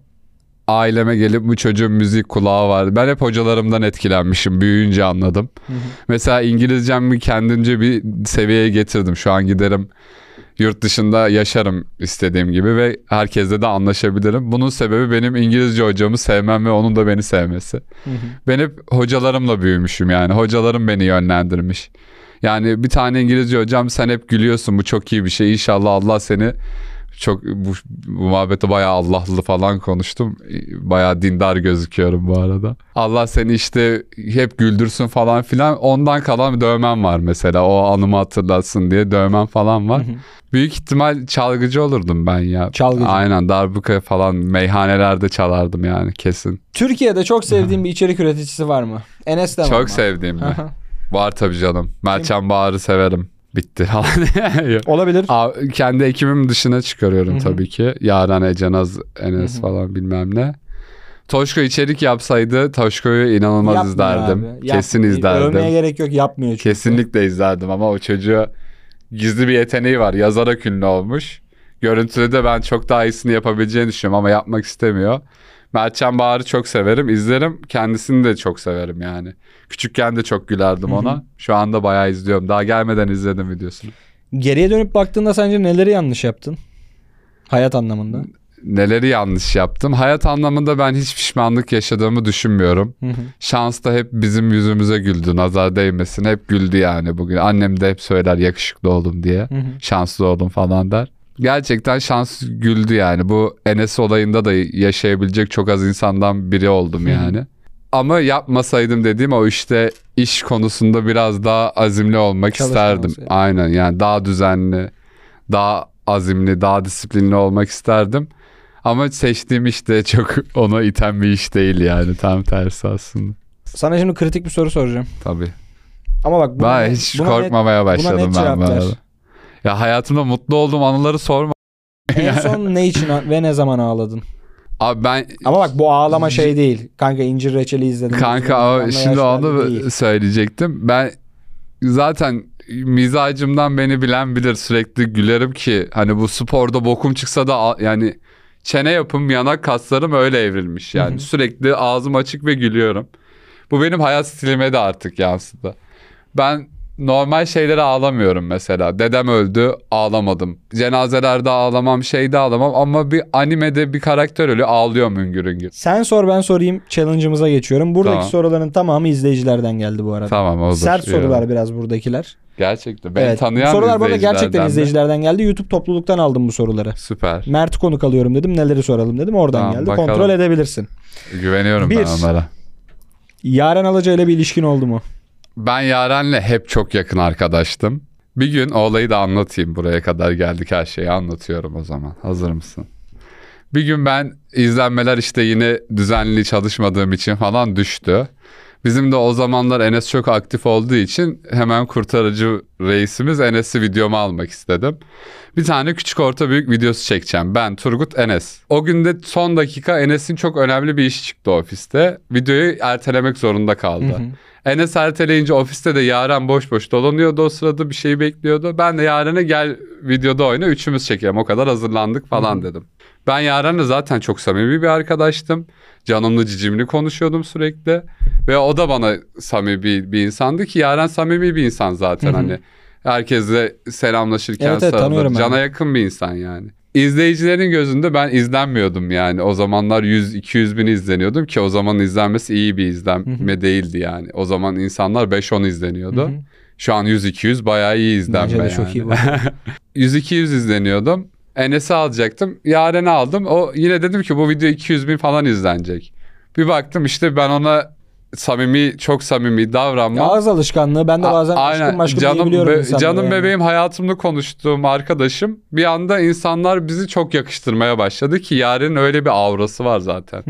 aileme gelip bu çocuğun müzik kulağı var. Ben hep hocalarımdan etkilenmişim. Büyüyünce anladım. Hı hı. Mesela İngilizcemi kendimce bir seviyeye getirdim. Şu an giderim yurt dışında yaşarım istediğim gibi ve herkesle de anlaşabilirim. Bunun sebebi benim İngilizce hocamı sevmem ve onun da beni sevmesi. Hı hı. Ben hep hocalarımla büyümüşüm yani. Hocalarım beni yönlendirmiş. Yani bir tane İngilizce hocam sen hep gülüyorsun bu çok iyi bir şey. İnşallah Allah seni çok bu, bu muhabbete bayağı Allah'lı falan konuştum. Bayağı dindar gözüküyorum bu arada. Allah seni işte hep güldürsün falan filan. Ondan kalan bir dövmem var mesela. O anımı hatırlatsın diye dövmem falan var. Hı hı. Büyük ihtimal çalgıcı olurdum ben ya. Çalgıcı. Aynen darbuka falan meyhanelerde çalardım yani kesin. Türkiye'de çok sevdiğim bir içerik üreticisi var mı? Enes de var mı? Çok sevdiğim mi? Var tabii canım. Meltem Bağır'ı severim. Bitti. <laughs> Olabilir. Aa, kendi ekibimin dışına çıkarıyorum Hı hı. tabii ki. Yaren, Ecenaz, Enes Hı hı. falan bilmem ne. Toşko içerik yapsaydı Toşko'yu inanılmaz Yapmıyor izlerdim. abi. Kesin Yapmıyor. izlerdim. Övmeye gerek yok yapmıyor çünkü. Kesinlikle izlerdim ama o çocuğu gizli bir yeteneği var. Yazarak ünlü olmuş. Görüntüde de ben çok daha iyisini yapabileceğini düşünüyorum ama yapmak istemiyor. Mertcan Bahar'ı çok severim. izlerim. Kendisini de çok severim yani. Küçükken de çok gülerdim ona. Şu anda bayağı izliyorum. Daha gelmeden izledim videosunu. Geriye dönüp baktığında sence neleri yanlış yaptın? Hayat anlamında. Neleri yanlış yaptım? Hayat anlamında ben hiç pişmanlık yaşadığımı düşünmüyorum. Hı hı. Şans da hep bizim yüzümüze güldü. Nazar değmesin. Hep güldü yani bugün. Annem de hep söyler yakışıklı oldum diye. Hı hı. şanslı oldum falan der. Gerçekten şans güldü yani. Bu Enes olayında da yaşayabilecek çok az insandan biri oldum yani. Ama yapmasaydım dediğim o işte iş konusunda biraz daha azimli olmak Çalışkan isterdim. olsaydın. Aynen yani daha düzenli, daha azimli, daha disiplinli olmak isterdim. Ama seçtiğim işte çok <laughs> ona iten bir iş değil yani tam tersi aslında. Sana şimdi kritik bir soru soracağım. Tabii. Ama bak buna Ben net- hiç buna net- korkmamaya başladım net ben cevap ver. Ya hayatımda mutlu olduğum anıları sorma. en <laughs> son ne için ve ne zaman ağladın? Abi ben Ama bak bu ağlama şey değil. Kanka incir reçeli izledim. Kanka Anla şimdi onu değil. söyleyecektim. Ben zaten mizacımdan beni bilen bilir sürekli gülerim ki hani bu sporda bokum çıksa da yani çene yapım yanak kaslarım öyle evrilmiş yani Hı hı. sürekli ağzım açık ve gülüyorum. Bu benim hayat stilime de artık yansıdı. Ben normal şeylere ağlamıyorum mesela. Dedem öldü ağlamadım. Cenazelerde ağlamam şeyde ağlamam ama bir animede bir karakter ölüyor ağlıyorum hüngür hüngür. Sen sor ben sorayım challenge'ımıza geçiyorum. Buradaki Tamam. soruların tamamı izleyicilerden geldi bu arada. Tamam olur. Sert İyi. sorular biraz buradakiler. Gerçekten. Beni evet. tanıyan bu sorular arada izleyicilerden gerçekten de. izleyicilerden geldi. YouTube topluluktan aldım bu soruları. Süper. Mert'i konuk alıyorum dedim. Neleri soralım dedim. Oradan Tamam, geldi. bakalım. Kontrol edebilirsin. Güveniyorum Bir. ben onlara. Yaren Alaca ile bir ilişkin oldu mu? Ben Yaren'le hep çok yakın arkadaştım. Bir gün o olayı da anlatayım. Buraya kadar geldik her şeyi anlatıyorum o zaman. Hazır mısın? Bir gün ben izlenmeler işte yine düzenli çalışmadığım için falan düştü. Bizim de o zamanlar Enes çok aktif olduğu için hemen kurtarıcı reisimiz Enes'i videoma almak istedim. Bir tane küçük orta büyük videosu çekeceğim. Ben Turgut Enes. O günde son dakika Enes'in çok önemli bir işi çıktı ofiste. Videoyu ertelemek zorunda kaldı. Hı hı. Enes erteleyince ofiste de Yaren boş boş dolanıyordu o sırada bir şeyi bekliyordu. Ben de Yaren'e gel videoda oyna üçümüz çekelim o kadar hazırlandık falan Hı dedim. Ben Yaren'le zaten çok samimi bir arkadaştım. Canımlı cicimli konuşuyordum sürekli. Ve o da bana samimi bir, insandı ki Yaren samimi bir insan zaten Hı hı. hani. Herkesle selamlaşırken Evet, evet, sarılır. Cana yakın bir insan yani. İzleyicilerin gözünde ben izlenmiyordum yani. O zamanlar 100-200 bin izleniyordum ki o zaman izlenmesi iyi bir izlenme değildi yani. O zaman insanlar 5-10 izleniyordu. Şu an 100-200 bayağı iyi izlenme Bence de yani. çok iyi bu. 100-200 <laughs> izleniyordum. Enes'i alacaktım. Yaren'i aldım. O yine dedim ki bu video 200 bin falan izlenecek. Bir baktım işte ben ona samimi çok samimi davranmam. Ağız alışkanlığı. Ben de A- bazen Aynen. aşkım aşkım canım, be- canım yani. bebeğim hayatımda konuştuğum arkadaşım bir anda insanlar bizi çok yakıştırmaya başladı ki Yaren'in öyle bir aurası var zaten.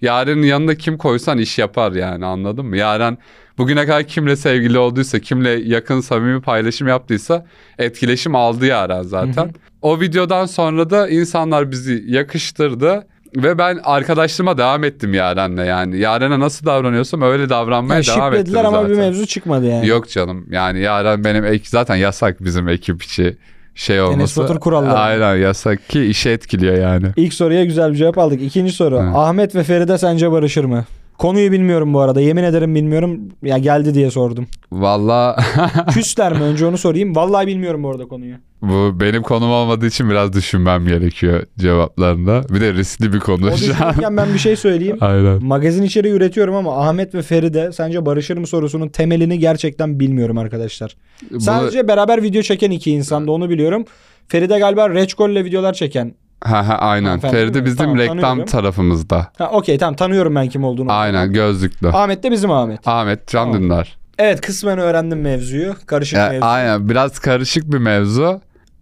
Yaren'in yanında kim koysan iş yapar yani anladın mı? Yaren bugüne kadar kimle sevgili olduysa, kimle yakın samimi paylaşım yaptıysa etkileşim aldı Yaren zaten. Hı hı. O videodan sonra da insanlar bizi yakıştırdı. Ve ben arkadaşlığıma devam ettim Yaren'le yani. Yaren'e nasıl davranıyorsam öyle davranmaya Yani devam ettim şiplediler ama zaten. bir mevzu çıkmadı yani. Yok canım yani Yaren benim ek, zaten yasak bizim ekip içi şey olması. Batur kuralları. Aynen yasak ki işe etkiliyor yani. İlk soruya güzel bir cevap aldık. İkinci soru. Evet. Ahmet ve Feride sence barışır mı? Konuyu bilmiyorum bu arada. Yemin ederim bilmiyorum. Ya geldi diye sordum. Valla <laughs> Küsler mi? Önce onu sorayım. Vallahi bilmiyorum bu arada konuyu. bu benim konum olmadığı için biraz düşünmem gerekiyor cevaplarında. Bir de riskli bir konu O düşünürken ben bir şey söyleyeyim. <laughs> Aynen. Magazin içeriği üretiyorum ama Ahmet ve Feride sence barışır mı sorusunun temelini gerçekten bilmiyorum arkadaşlar. Bu- Sadece beraber video çeken iki insan da onu biliyorum. Feride galiba Reçkol'le videolar çeken. Ha, ha, aynen. Hanımefendi Feride mi? bizim Tamam, reklam tanıyorum. tarafımızda. Ha okey tamam tanıyorum ben kim olduğunu. Aynen gözlüklü. Ahmet de bizim Ahmet. Ahmet Can Tamam. Dündar. Evet kısmen öğrendim mevzuyu. Karışık Ya, mevzu. aynen biraz karışık bir mevzu.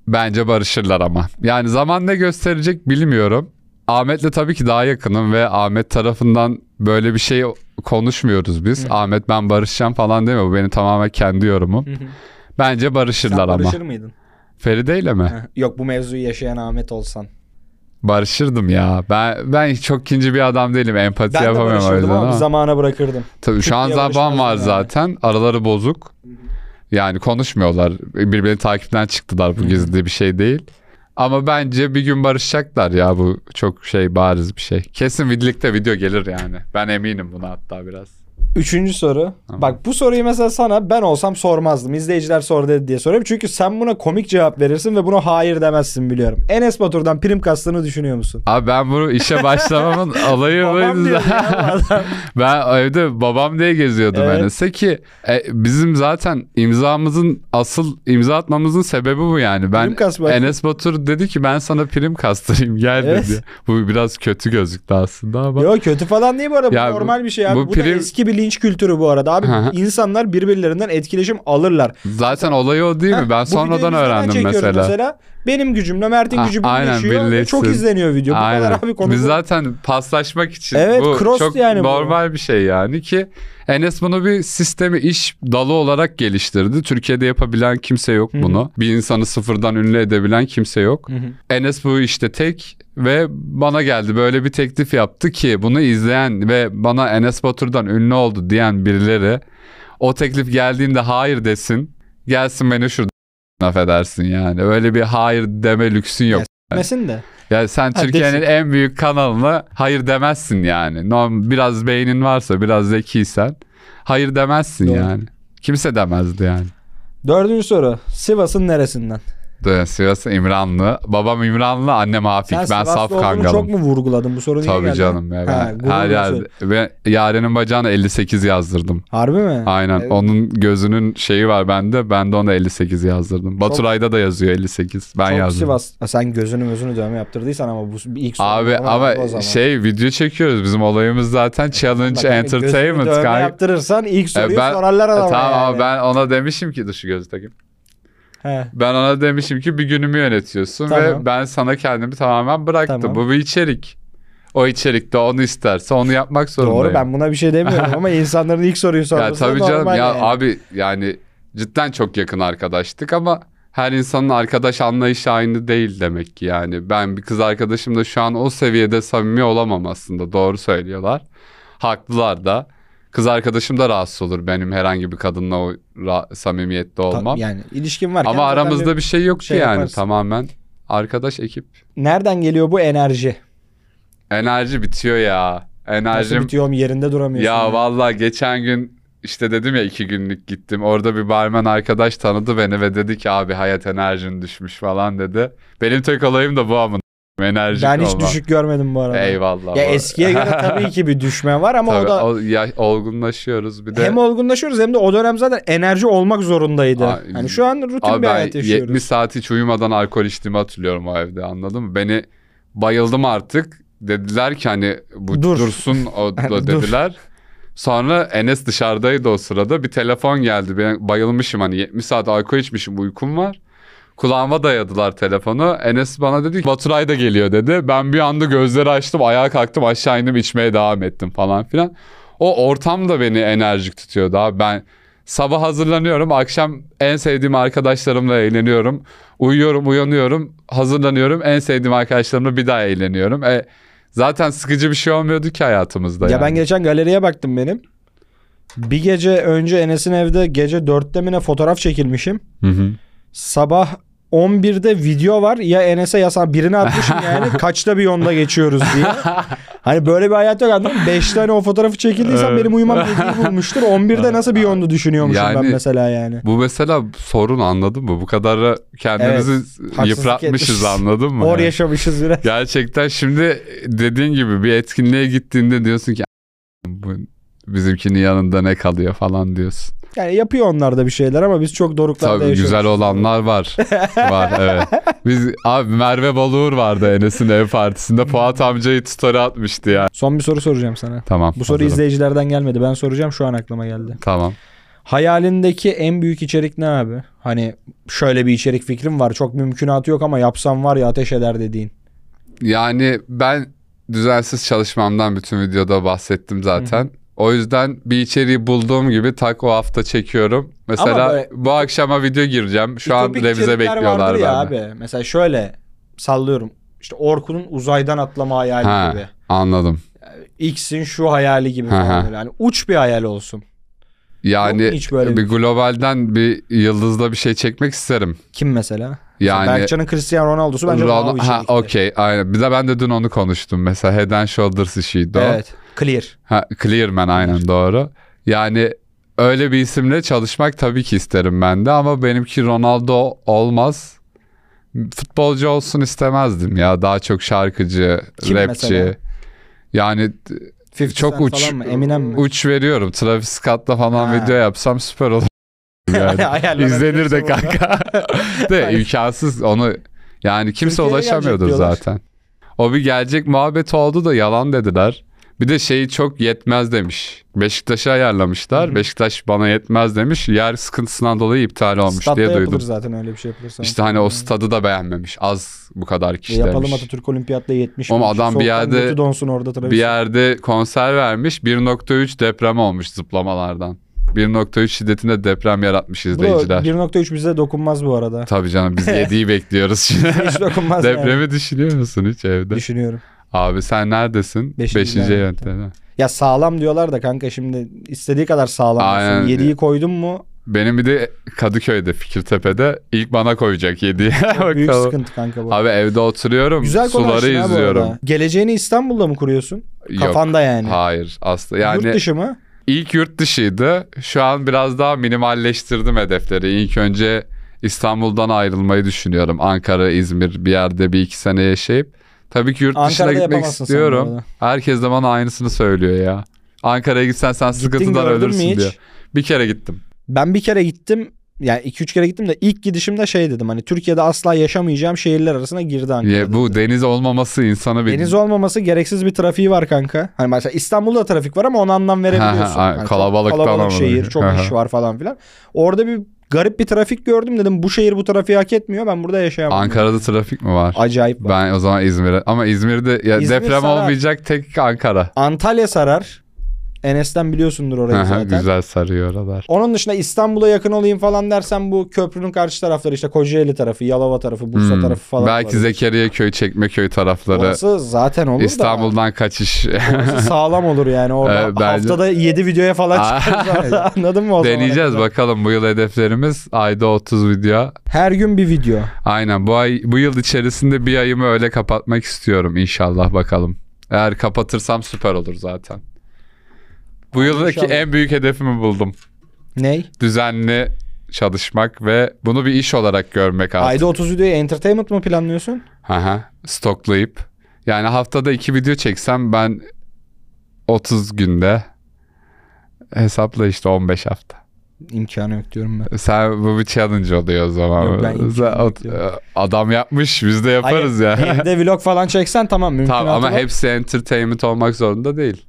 Bence barışırlar ama. Yani zaman ne gösterecek bilmiyorum. Ahmet'le tabii ki daha yakınım ve Ahmet tarafından böyle bir şey konuşmuyoruz biz. Ahmet ben barışacağım falan demiyor. Bu benim tamamen kendi yorumum. Hı hı. Bence Sen barışırlar ama. barışır mıydın? Feride ile mi? Heh, Yok bu mevzuyu yaşayan Ahmet olsan. Barışırdım ya. Ben ben çok ikinci bir adam değilim. Empati Ben de yapamıyorum o barışırdım yüzden ama, zamana bırakırdım. Tabii şu an zaman var yani. zaten. Araları bozuk. Yani konuşmuyorlar. Birbirini takipten çıktılar. Bu gizli bir şey değil. Ama bence bir gün barışacaklar ya. Bu çok şey bariz bir şey. Kesin birlikte video gelir yani. Ben eminim buna hatta biraz. Üçüncü soru. Tamam. Bak bu soruyu mesela sana ben olsam sormazdım. İzleyiciler sor dedi diye soruyorum. Çünkü sen buna komik cevap verirsin ve buna hayır demezsin biliyorum. Enes Batur'dan prim kastığını düşünüyor musun? Abi ben bu işe başlamamın <laughs> alayı Babam. <laughs> Ben evde babam diye geziyordum Evet. Enes'e ki e, bizim zaten imzamızın asıl imza atmamızın sebebi bu yani. Ben. Enes Batur dedi ki ben sana prim kastırayım gel Evet. dedi. Bu biraz kötü gözüktü aslında ama. Yok kötü falan değil bu arada. Ya bu- normal bir şey abi. bu Bu, da prim- eski bir linç kültürü bu arada. Abi insanlar birbirlerinden etkileşim alırlar. Zaten olay o değil mi? Ben bu sonradan öğrendim çekiyoruz mesela. Benim gücümle Mert'in gücü birleşiyor. ve Çok izleniyor video. Bu Aynen. kadar abi konu. Biz bu. zaten paslaşmak için Evet, bu cross çok yani bu. normal bir şey yani ki Enes bunu bir sistemi iş dalı olarak geliştirdi. Türkiye'de yapabilen kimse yok bunu. Bir insanı sıfırdan ünlü edebilen kimse yok. Hı hı. Enes bu işte tek ve bana geldi böyle bir teklif yaptı ki bunu izleyen ve bana Enes Batur'dan ünlü oldu diyen birileri o teklif geldiğinde hayır desin. Gelsin beni şurada <laughs> affedersin yani. Öyle bir hayır deme lüksün yok. Mesin de. Yani sen Ha, Türkiye'nin desin. en büyük kanalına hayır demezsin yani. Norm, biraz beynin varsa, biraz zekiysen hayır demezsin Doğru. yani. Kimse demezdi yani. Dördüncü soru. Sivas'ın neresinden? De, Sivas İmranlı. Babam İmranlı, annem Hafik. ben Sivaslı saf kangalım. çok mu vurguladın? Bu soru niye Tabii geldi? canım ya. Ha, Ben gururla her yerde. Ve Yaren'in bacağına 58 yazdırdım. Harbi mi? Aynen. Evet. Onun gözünün şeyi var bende. Ben de ona 58 yazdırdım. Baturay'da da yazıyor 58. Ben Çok yazdım. Sivas. Ha, sen gözünü gözünü dövme yaptırdıysan ama bu ilk soru. Abi ama şey video çekiyoruz. Bizim olayımız zaten challenge Bak, hani gözünü entertainment. dövme kanka. yaptırırsan ilk soruyu ben- sorarlar E, adama tamam yani. ama ben ona demişim ki şu gözü takayım. He. Ben ona demişim ki bir günümü yönetiyorsun Tamam. ve ben sana kendimi tamamen bıraktım. Tamam. Bu bir içerik. O içerikte onu isterse onu yapmak zorundayım. Doğru ben buna bir şey demiyorum ama <laughs> insanların ilk soruyu Ya sorması da tabii canım ya yani. abi yani cidden çok yakın arkadaştık ama her insanın arkadaş anlayışı aynı değil demek ki yani. Ben bir kız arkadaşımla şu an o seviyede samimi olamam aslında. Doğru söylüyorlar. Haklılar da. Kız arkadaşım da rahatsız olur benim herhangi bir kadınla o ra- samimiyette Ta- olmam. Yani ilişkin varken ama aramızda bir şey yok şey ki yani yaparsın. tamamen arkadaş ekip. Nereden geliyor bu enerji? Enerji bitiyor ya. Nasıl Enerjim bitiyor oğlum yerinde duramıyorsun. Ya vallahi geçen gün işte dedim ya iki günlük gittim. Orada bir barmen arkadaş tanıdı beni ve dedi ki abi hayat enerjin düşmüş falan dedi. Benim tek olayım da bu amın enerjik Ben hiç olmam. düşük görmedim bu arada. Eyvallah. Ya eskiye göre tabii ki bir düşme var ama Tabii, o da o, ya, olgunlaşıyoruz bir de. hem olgunlaşıyoruz hem de o dönem zaten enerji olmak zorundaydı. Aa, hani şu an rutin Abi bir ben hayat yaşıyoruz. 70 saat hiç uyumadan alkol içtiğimi hatırlıyorum o evde anladın mı? Beni bayıldım artık. Dediler ki hani bu Dur. dursun o da <laughs> Dur. dediler. Sonra Enes dışarıdaydı o sırada. Bir telefon geldi. Ben bayılmışım hani 70 saat alkol içmişim uykum var. Kulağıma dayadılar telefonu. Enes bana dedi ki Baturay da geliyor dedi. Ben bir anda gözleri açtım ayağa kalktım aşağı indim içmeye devam ettim falan filan. O ortam da beni enerjik tutuyordu abi. Ben sabah hazırlanıyorum akşam en sevdiğim arkadaşlarımla eğleniyorum. Uyuyorum uyanıyorum hazırlanıyorum en sevdiğim arkadaşlarımla bir daha eğleniyorum. E, zaten sıkıcı bir şey olmuyordu ki hayatımızda Ya yani. ben geçen galeriye baktım benim. Bir gece önce Enes'in evde gece 4'te mi ne fotoğraf çekilmişim. Hı hı. Sabah 11'de video var ya Enes'e ya sana birini atmışım <laughs> yani kaçta bir yonda geçiyoruz diye. <laughs> Hani böyle bir hayat yok mı? 5 tane o fotoğrafı çekildiysem benim uyumam <laughs> 7'yi bulmuştur. 11'de nasıl bir yondu düşünüyormuşum ben Yani- mesela yani. Bu mesela sorun anladın mı? Bu kadar kendimizi haksızlık yıpratmışız etmişiz. anladın mı? Or Yani yaşamışız biraz. Gerçekten şimdi dediğin gibi bir etkinliğe gittiğinde diyorsun ki bu bizimkinin yanında ne kalıyor falan diyorsun. Yani yapıyor onlar da bir şeyler ama biz çok doruklarda Tabii yaşıyoruz. güzel olanlar var. var evet. Biz abi Merve Balur vardı Enes'in ev partisinde. Fuat amcayı story atmıştı yani. Son bir soru soracağım sana. Tamam. Bu soru hazırım. izleyicilerden gelmedi. Ben soracağım şu an aklıma geldi. Tamam. Hayalindeki en büyük içerik ne abi? Hani şöyle bir içerik fikrim var. Çok mümkünatı yok ama yapsam var ya ateş eder dediğin. Yani ben düzensiz çalışmamdan bütün videoda bahsettim zaten. O yüzden bir içeriği bulduğum gibi tak o hafta çekiyorum. Mesela böyle- bu akşama video gireceğim. Şu an revize bekliyorlar vardır ya abi. Mesela şöyle sallıyorum. İşte Orkun'un uzaydan atlama hayali Ha, gibi. anladım. X'in şu hayali gibi falan. böyle. Yani uç bir hayal olsun. Yani Yok hiç böyle bir bir- globalden bir yıldızla bir şey çekmek isterim. Kim mesela? Yani Berkcan'ın Cristiano Ronaldo'su bence Ron- Ronaldo ha okey aynen. Bir de ben de dün onu konuştum. Mesela Head and Shoulders işiydi o. Evet. Clear. Ha, Clearman aynen doğru. Yani öyle bir isimle çalışmak tabii ki isterim ben de ama benimki Ronaldo olmaz. Futbolcu olsun istemezdim ya. Daha çok şarkıcı, Kim rapçi. mesela? Yani 50 çok uç mı? Eminem mi? uç veriyorum. Travis Scott'la falan Ha. video yapsam süper olur. <laughs> Yani. İzlenir de sonra. kanka. <laughs> de imkansız onu yani kimse Türkiye'ye ulaşamıyordur zaten. O bir gelecek muhabbeti oldu da yalan dediler. Bir de şeyi çok yetmez demiş. Beşiktaş'a ayarlamışlar. Hı hı. Beşiktaş bana yetmez demiş. Yer sıkıntısından dolayı iptal olmuş Statta diye duydum. zaten öyle bir şey yapılırsa. İşte hani o stadı da beğenmemiş. Az bu kadar E kişi yapalım demiş. Atatürk Olimpiyat'la 70. Ama adam bir yerde- donsun orada Travis. Bir yerde konser vermiş. 1.3 deprem olmuş zıplamalardan. 1.3 şiddetinde deprem yaratmış izleyiciler. 1.3 bize dokunmaz bu arada. Tabii canım biz 7'yi <laughs> bekliyoruz şimdi. Hiç dokunmaz Depremi yani. düşünüyor musun hiç evde? Düşünüyorum. Abi sen neredesin? Beşinci Beşinci ayakta. Ya sağlam diyorlar da kanka şimdi istediği kadar sağlam Aynen. olsun. 7'yi koydun mu Benim bir de Kadıköy'de Fikirtepe'de ilk bana koyacak 7'yi. <laughs> çok büyük sıkıntı kanka bu. Abi evde oturuyorum. Güzel suları izliyorum. Geleceğini İstanbul'da mı kuruyorsun? Yok. Kafanda yani. Hayır aslında yani Yurt dışı mı? ilk yurt dışıydı. Şu an biraz daha minimalleştirdim hedefleri. İlk önce İstanbul'dan ayrılmayı düşünüyorum. Ankara, İzmir bir yerde bir iki sene yaşayıp. Tabii ki yurt dışına Ankara'da gitmek yapamazsın sen bu istiyorum. arada. Herkes de bana aynısını söylüyor ya. Ankara'ya gitsen sen Gittin sıkıntıdan gördün mü ölürsün hiç? diyor. Bir kere gittim. Ben bir kere gittim. Yani 2-3 kere gittim de ilk gidişimde şey dedim hani Türkiye'de asla yaşamayacağım şehirler arasına girdi Ankara. Ya, bu dedim. deniz olmaması insanı bir... Deniz olmaması gereksiz bir trafiği var kanka. Hani mesela İstanbul'da trafik var ama ona anlam verebiliyorsun. Ha, ha, Hani çok kalabalıktan kalabalık şehir, çok iş var falan filan. Orada bir garip bir trafik gördüm dedim bu şehir bu trafiği hak etmiyor ben burada yaşayamam. Ankara'da trafik mi var? Acayip var. Ben o zaman İzmir'e ama İzmir'de ya İzmir deprem sarar. olmayacak tek Ankara. Antalya sarar. Enes'ten biliyorsundur orayı zaten. Güzel sarıyor oralar. Onun dışında İstanbul'a yakın olayım falan dersen bu köprünün karşı tarafları işte Kocaeli tarafı, Yalova tarafı, Bursa Hmm. tarafı falan. Belki olabilir. Zekeriya köy, Çekmeköy tarafları. Orası zaten olur da. İstanbul'dan kaçış. Orası <laughs> sağlam olur yani. Orada Evet, bence- haftada 7 videoya falan çıkarız. <laughs> Anladın mı o Deneyeceğiz kadar? bakalım bu yıl hedeflerimiz ayda 30 video. Her gün bir video. Aynen bu ay bu yıl içerisinde bir ayımı öyle kapatmak istiyorum inşallah bakalım. Eğer kapatırsam süper olur zaten. Bu yıldaki İnşallah. en büyük hedefimi buldum. Ney? Düzenli çalışmak ve bunu bir iş olarak görmek artık. Ayda 30 videoyu entertainment mı planlıyorsun? Aha, stoklayıp. Yani haftada iki video çeksem ben 30 günde hesapla işte 15 hafta. İmkanı yok diyorum ben. Sen bu bir challenge oluyor o zaman. Yok, ben imkanı adam yapmış biz de yaparız Hayır, ya. Evde vlog falan çeksen tamam mümkün tamam ama hepsi entertainment olmak zorunda değil.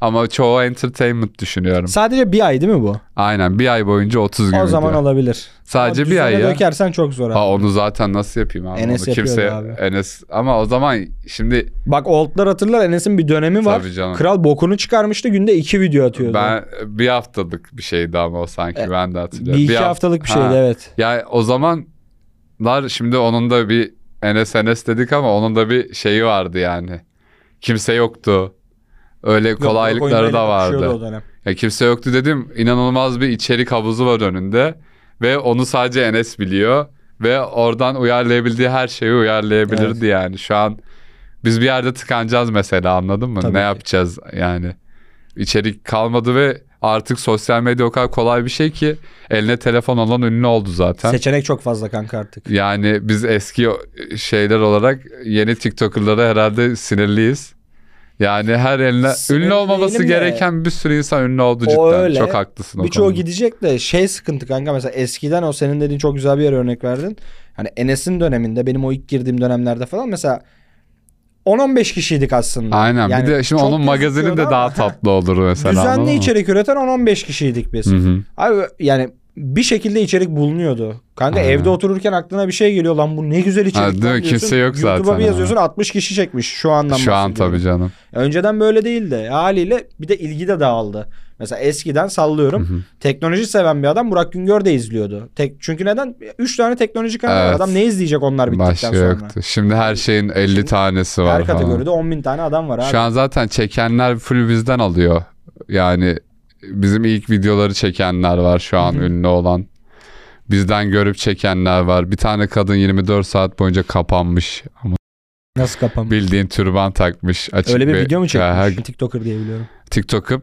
Ama çoğu entertainment düşünüyorum. Sadece bir ay değil mi bu? Aynen bir ay boyunca 30 gün O zaman video. olabilir. Sadece Ama bir ay ya. dökersen çok zor abi. Ha onu zaten nasıl yapayım abi? Enes onu kimse abi. Enes ama o zaman şimdi Bak oldlar hatırlar Enes'in bir dönemi var. Tabii canım. Kral bokunu çıkarmıştı günde iki video atıyordu. ben bir haftalık bir şeydi ama o sanki E, ben de hatırlıyorum. bir iki haf- haftalık bir Ha. şeydi evet. Ya o zamanlar şimdi onun da bir Enes Enes dedik ama onun da bir şeyi vardı yani. Kimse yoktu. Öyle Yok, kolaylıkları da kapışıyordu vardı. Ya kimse yoktu dedim. İnanılmaz bir içerik havuzu var önünde ve onu sadece Enes biliyor ve oradan uyarlayabildiği her şeyi uyarlayabilirdi yani. Şu an biz bir yerde tıkanacağız mesela anladın mı? Tabii ne ki. yapacağız yani? İçerik kalmadı ve artık sosyal medya o kadar kolay bir şey ki eline telefon olan ünlü oldu zaten. Seçenek çok fazla kanka artık. Yani biz eski şeyler olarak yeni TikToker'lara herhalde sinirliyiz. Yani her eline ünlü olmaması de- gereken bir sürü insan ünlü oldu O cidden. öyle. Çok haklısın o Birçoğu gidecek de şey sıkıntı kanka mesela eskiden o senin dediğin çok güzel bir yere örnek verdin. Hani Enes'in döneminde benim o ilk girdiğim dönemlerde falan mesela 10-15 kişiydik aslında. Aynen. Yani bir de şimdi onun magazini gözüküyordu de ama- daha tatlı olur <laughs> mesela. Düzenli içerik üreten 10-15 kişiydik biz. Hı hı. Abi yani bir şekilde içerik bulunuyordu. Kanka Aynen. evde otururken aklına bir şey geliyor lan bu ne güzel içerik. Ha, değil mi? Kimse yok YouTube'a zaten bir ha. yazıyorsun 60 kişi çekmiş şu andan Şu an tabii canım. Önceden böyle değildi. Haliyle bir de ilgi de dağıldı. Mesela eskiden sallıyorum. Hı hı. Teknoloji seven bir adam Burak Güngör de izliyordu. Tek, çünkü neden? 3 tane teknoloji kanalı. Evet. Adam ne izleyecek onlar bittikten Başka sonra? yoktu. Şimdi her şeyin 50 Şimdi tanesi var Her falan. kategoride 10 bin tane adam var abi. Şu an zaten çekenler full bizden alıyor. Yani bizim ilk videoları çekenler var şu an Hı hı. ünlü olan. Bizden görüp çekenler var. Bir tane kadın 24 saat boyunca kapanmış. Ama Nasıl kapanmış? bildiğin türban takmış. Açık Öyle bir video mu çekmiş? TikToker diye biliyorum. TikTok'u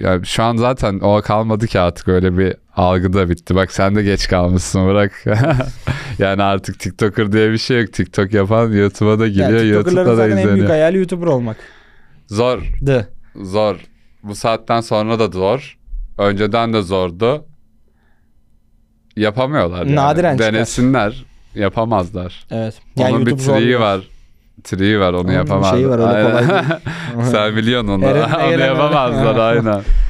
yani şu an zaten o kalmadı ki artık öyle bir algı da bitti. Bak sen de geç kalmışsın bırak. <laughs> yani artık TikToker diye bir şey yok. TikTok yapan YouTube'a da giriyor. Yani TikToker'ların YouTube'da da zaten en büyük izleniyor. hayali YouTuber olmak. Zor. Dı. Zor. Bu saatten sonra da zor. Önceden de zordu. Yapamıyorlar yani. Nadiren çıkar. Denesinler. Yapamazlar. Evet. Onun bir YouTube zor triği var. Triği var onu Onun bir yapamazlar. şeyi var, öyle kolay. <laughs> Sen biliyorsun onu. Eren'le onu Eren yapamazlar aynen. <laughs>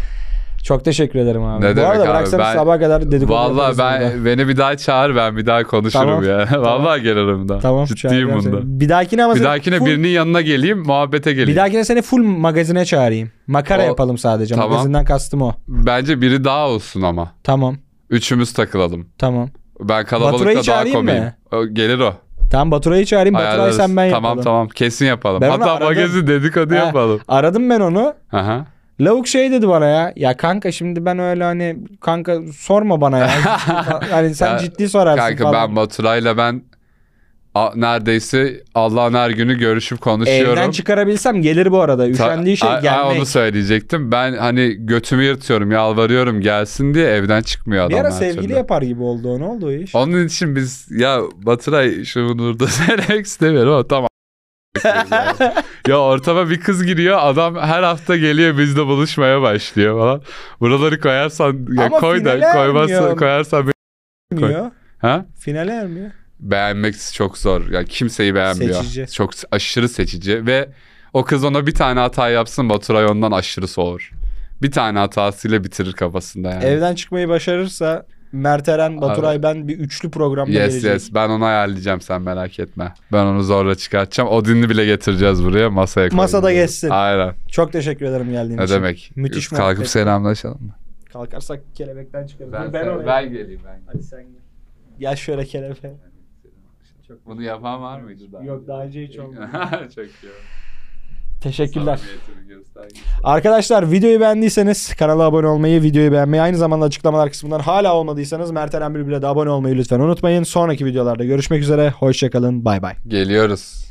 Çok teşekkür ederim abi. Ne Bu demek arada abi, bıraksanız ben- sabah kadar dedikodu Vallahi yaparız burada. ben beni bir daha çağır ben bir daha konuşurum Tamam. ya. <laughs> Tamam. Vallahi gelirim da. Tamam. Ciddiyim çağıracağım bunda. Bir dahakine ama Bir seni dahakine full- birinin yanına geleyim, muhabbete geleyim. Bir dahakine seni full magazine çağırayım. Makara O- yapalım sadece. Tamam. Magazinden kastım o. Bence biri daha olsun ama. Tamam. Üçümüz takılalım. Tamam. Ben Baturay'ı kalabalıkta daha çağırayım komiyim. mı? O, gelir o. Tamam Baturay'ı çağırayım. Baturay Ayarlarız. sen ben tamam yapalım. tamam kesin yapalım. Ben onu Hatta aradım. magazin dedikodu Heh. yapalım. Aradım ben onu. Aha. Lavuk şey dedi bana ya. Ya kanka şimdi ben öyle hani kanka sorma bana ya. <laughs> hani sen Ya, ciddi sorarsın Kanka falan. ben Baturay'la ben a- neredeyse Allah'ın her günü görüşüp konuşuyorum. Evden çıkarabilsem gelir bu arada. Ta- Üşendiği şey a- a- gelmek. onu söyleyecektim. Ben hani götümü yırtıyorum, yalvarıyorum gelsin diye evden çıkmıyor adam Bir ara sevgili türlü. yapar gibi oldu o. Ne oldu o iş? Onun için biz ya Baturay şunu burada <laughs> söylemek istemiyorum ama tamam. Ya ortama bir kız giriyor adam her hafta geliyor bizle buluşmaya başlıyor falan. Buraları koyarsan ya Ama koy da koymazsan koyarsan bir- Ermiyor. ha? Finale ermiyor. Beğenmek çok zor. Ya kimseyi beğenmiyor. Seçici. Çok aşırı seçici ve o kız ona bir tane hata yapsın Baturay ondan aşırı soğur. Bir tane hatasıyla bitirir kafasında yani. Evden çıkmayı başarırsa Mert Eren, Baturay ben bir üçlü programda Yes gelecek. yes ben onu ayarlayacağım sen merak etme. Ben onu zorla çıkartacağım. Odin'i bile getireceğiz buraya masaya koyacağız. Masada geçsin. Aynen. Çok teşekkür ederim geldiğin Ne için. demek. Müthiş Kalkıp muhabbet. selamlaşalım mı? Kalkarsak kelebekten çıkarız. Ben, ben, oraya- geleyim ben. Hadi sen gel. Gel şöyle kelebeğe. Bunu yapan var mıydı daha? Yok daha önce hiç <laughs> olmadı. Çok iyi. Teşekkürler. Arkadaşlar videoyu beğendiyseniz kanala abone olmayı, videoyu beğenmeyi, aynı zamanda açıklamalar kısmından hala olmadıysanız Mert Eren Bülbül'e de abone olmayı lütfen unutmayın. Sonraki videolarda görüşmek üzere. Hoşçakalın. Bay bay. Geliyoruz.